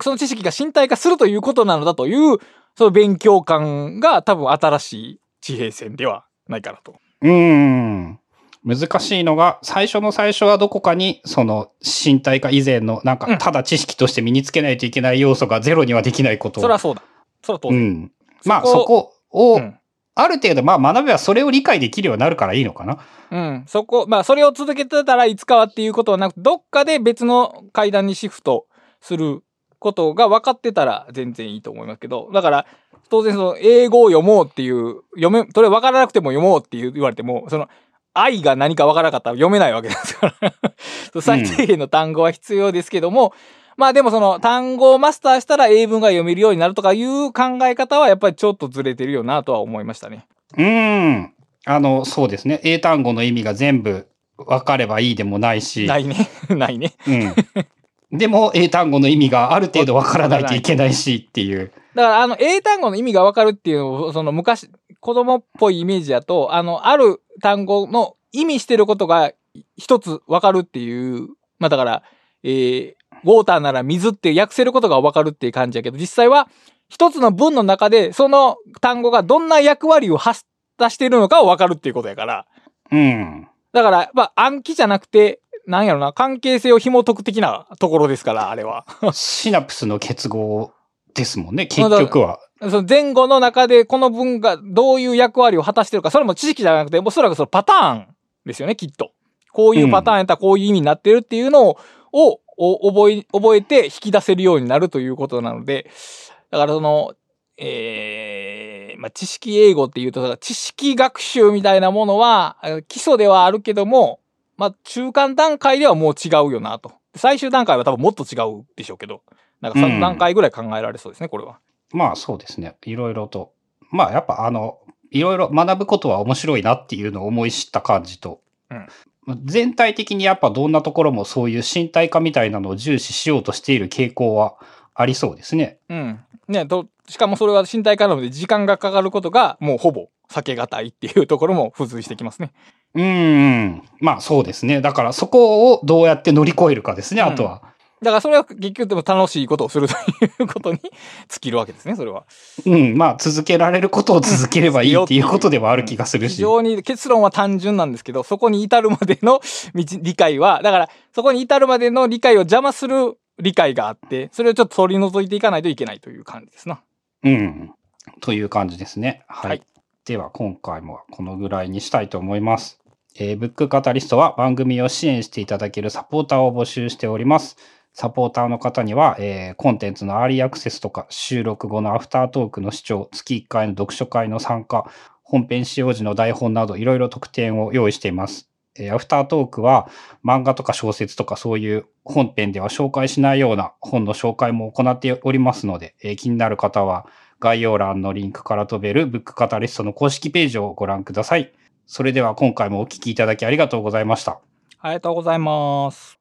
[SPEAKER 2] その知識が身体化するということなのだという、その勉強感が多分新しい地平線ではないかなと。
[SPEAKER 1] うーん。難しいのが、最初の最初はどこかに、その、身体化以前の、なんか、
[SPEAKER 2] うん
[SPEAKER 1] ただ知識として身につけないといけない要素がゼロにはできないことを。
[SPEAKER 2] それはそうだ。それは当然。
[SPEAKER 1] うん。まあ、
[SPEAKER 2] そこ
[SPEAKER 1] そこを、
[SPEAKER 2] うん
[SPEAKER 1] ある程度、まあ、学べばそれを理解できるようになるからいいのかな。
[SPEAKER 2] うん。そこ、まあ、それを続けてたらいつかはっていうことはなく、どっかで別の階段にシフトすることが分かってたら全然いいと思いますけど、だから、当然その、英語を読もうっていう、読め、それ分からなくても読もうっていう言われても、その、愛が何か分からなかったら読めないわけですから。<laughs> 最低限の単語は必要ですけども、まあでもその単語をマスターしたら英文が読めるようになるとかいう考え方はやっぱりちょっとずれてるよなとは思いましたね。
[SPEAKER 1] うーん。あの、そうですね。英単語の意味が全部分かればいいでもないし。
[SPEAKER 2] ないね。<laughs> ないね。
[SPEAKER 1] うん。でも、英単語の意味がある程度分からないといけないしっていう。
[SPEAKER 2] だから、あの、英単語の意味がわかるっていうのを、その昔、子供っぽいイメージだと、あの、ある単語の意味してることが一つわかるっていう、まあだから、えー、ウォーターなら水って訳せることがわかるっていう感じやけど、実際は一つの文の中で、その単語がどんな役割を果たしているのかをわかるっていうことやから、
[SPEAKER 1] うん。
[SPEAKER 2] だから、まあ暗記じゃなくて、なんやろな、関係性を紐解く的なところですから、あれは。
[SPEAKER 1] シナプスの結合ですもんね、<laughs> 結局は。
[SPEAKER 2] その前後の中でこの文がどういう役割を果たしてるか、それも知識じゃなくて、おそらくそのパターンですよね、きっと。こういうパターンやったらこういう意味になってるっていうのを、をお覚え、覚えて引き出せるようになるということなので、だからその、えー、まあ、知識英語っていうと、知識学習みたいなものは、え基礎ではあるけども、まあ、中間段階ではもう違うよなと。最終段階は多分もっと違うでしょうけど、なんか3段階ぐらい考えられそうですね、これは。
[SPEAKER 1] まあそうですね。いろいろと。まあやっぱあの、いろいろ学ぶことは面白いなっていうのを思い知った感じと。全体的にやっぱどんなところもそういう身体化みたいなのを重視しようとしている傾向はありそうですね。
[SPEAKER 2] うん。ね、と、しかもそれは身体可能で時間がかかることがもうほぼ避けがたいっていうところも付随してきますね。
[SPEAKER 1] うーん。まあそうですね。だからそこをどうやって乗り越えるかですね、
[SPEAKER 2] うん
[SPEAKER 1] あとは。
[SPEAKER 2] だからそれは結局でも楽しいことをするということに尽きるわけですね、それは。
[SPEAKER 1] うん。まあ続けられることを続ければいいっていうことではある気がする
[SPEAKER 2] 非
[SPEAKER 1] し。
[SPEAKER 2] 常に結論は単純なんですけど、そこに至るまでの道理解は、だからそこに至るまでの理解を邪魔する理解があって、それをちょっと取り除いていかないといけないという感じですな。
[SPEAKER 1] うん。という感じですね。はい。
[SPEAKER 2] はい
[SPEAKER 1] では、今回もこのぐらいにしたいと思います。えーブックカタリストは番組を支援していただけるサポーターを募集しております。サポーターの方には、えーコンテンツのアーリーアクセスとか、収録後のアフタートークの視聴、月1回の読書会の参加、本編使用時の台本など、いろいろ特典を用意しています。えーアフタートークは漫画とか小説とかそういう本編では紹介しないような本の紹介も行っておりますので、えー気になる方は概要欄のリンクから飛べるブックカタリストの公式ページをご覧ください。それでは今回もお聞きいただきありがとうございました。
[SPEAKER 2] ありがとうございます。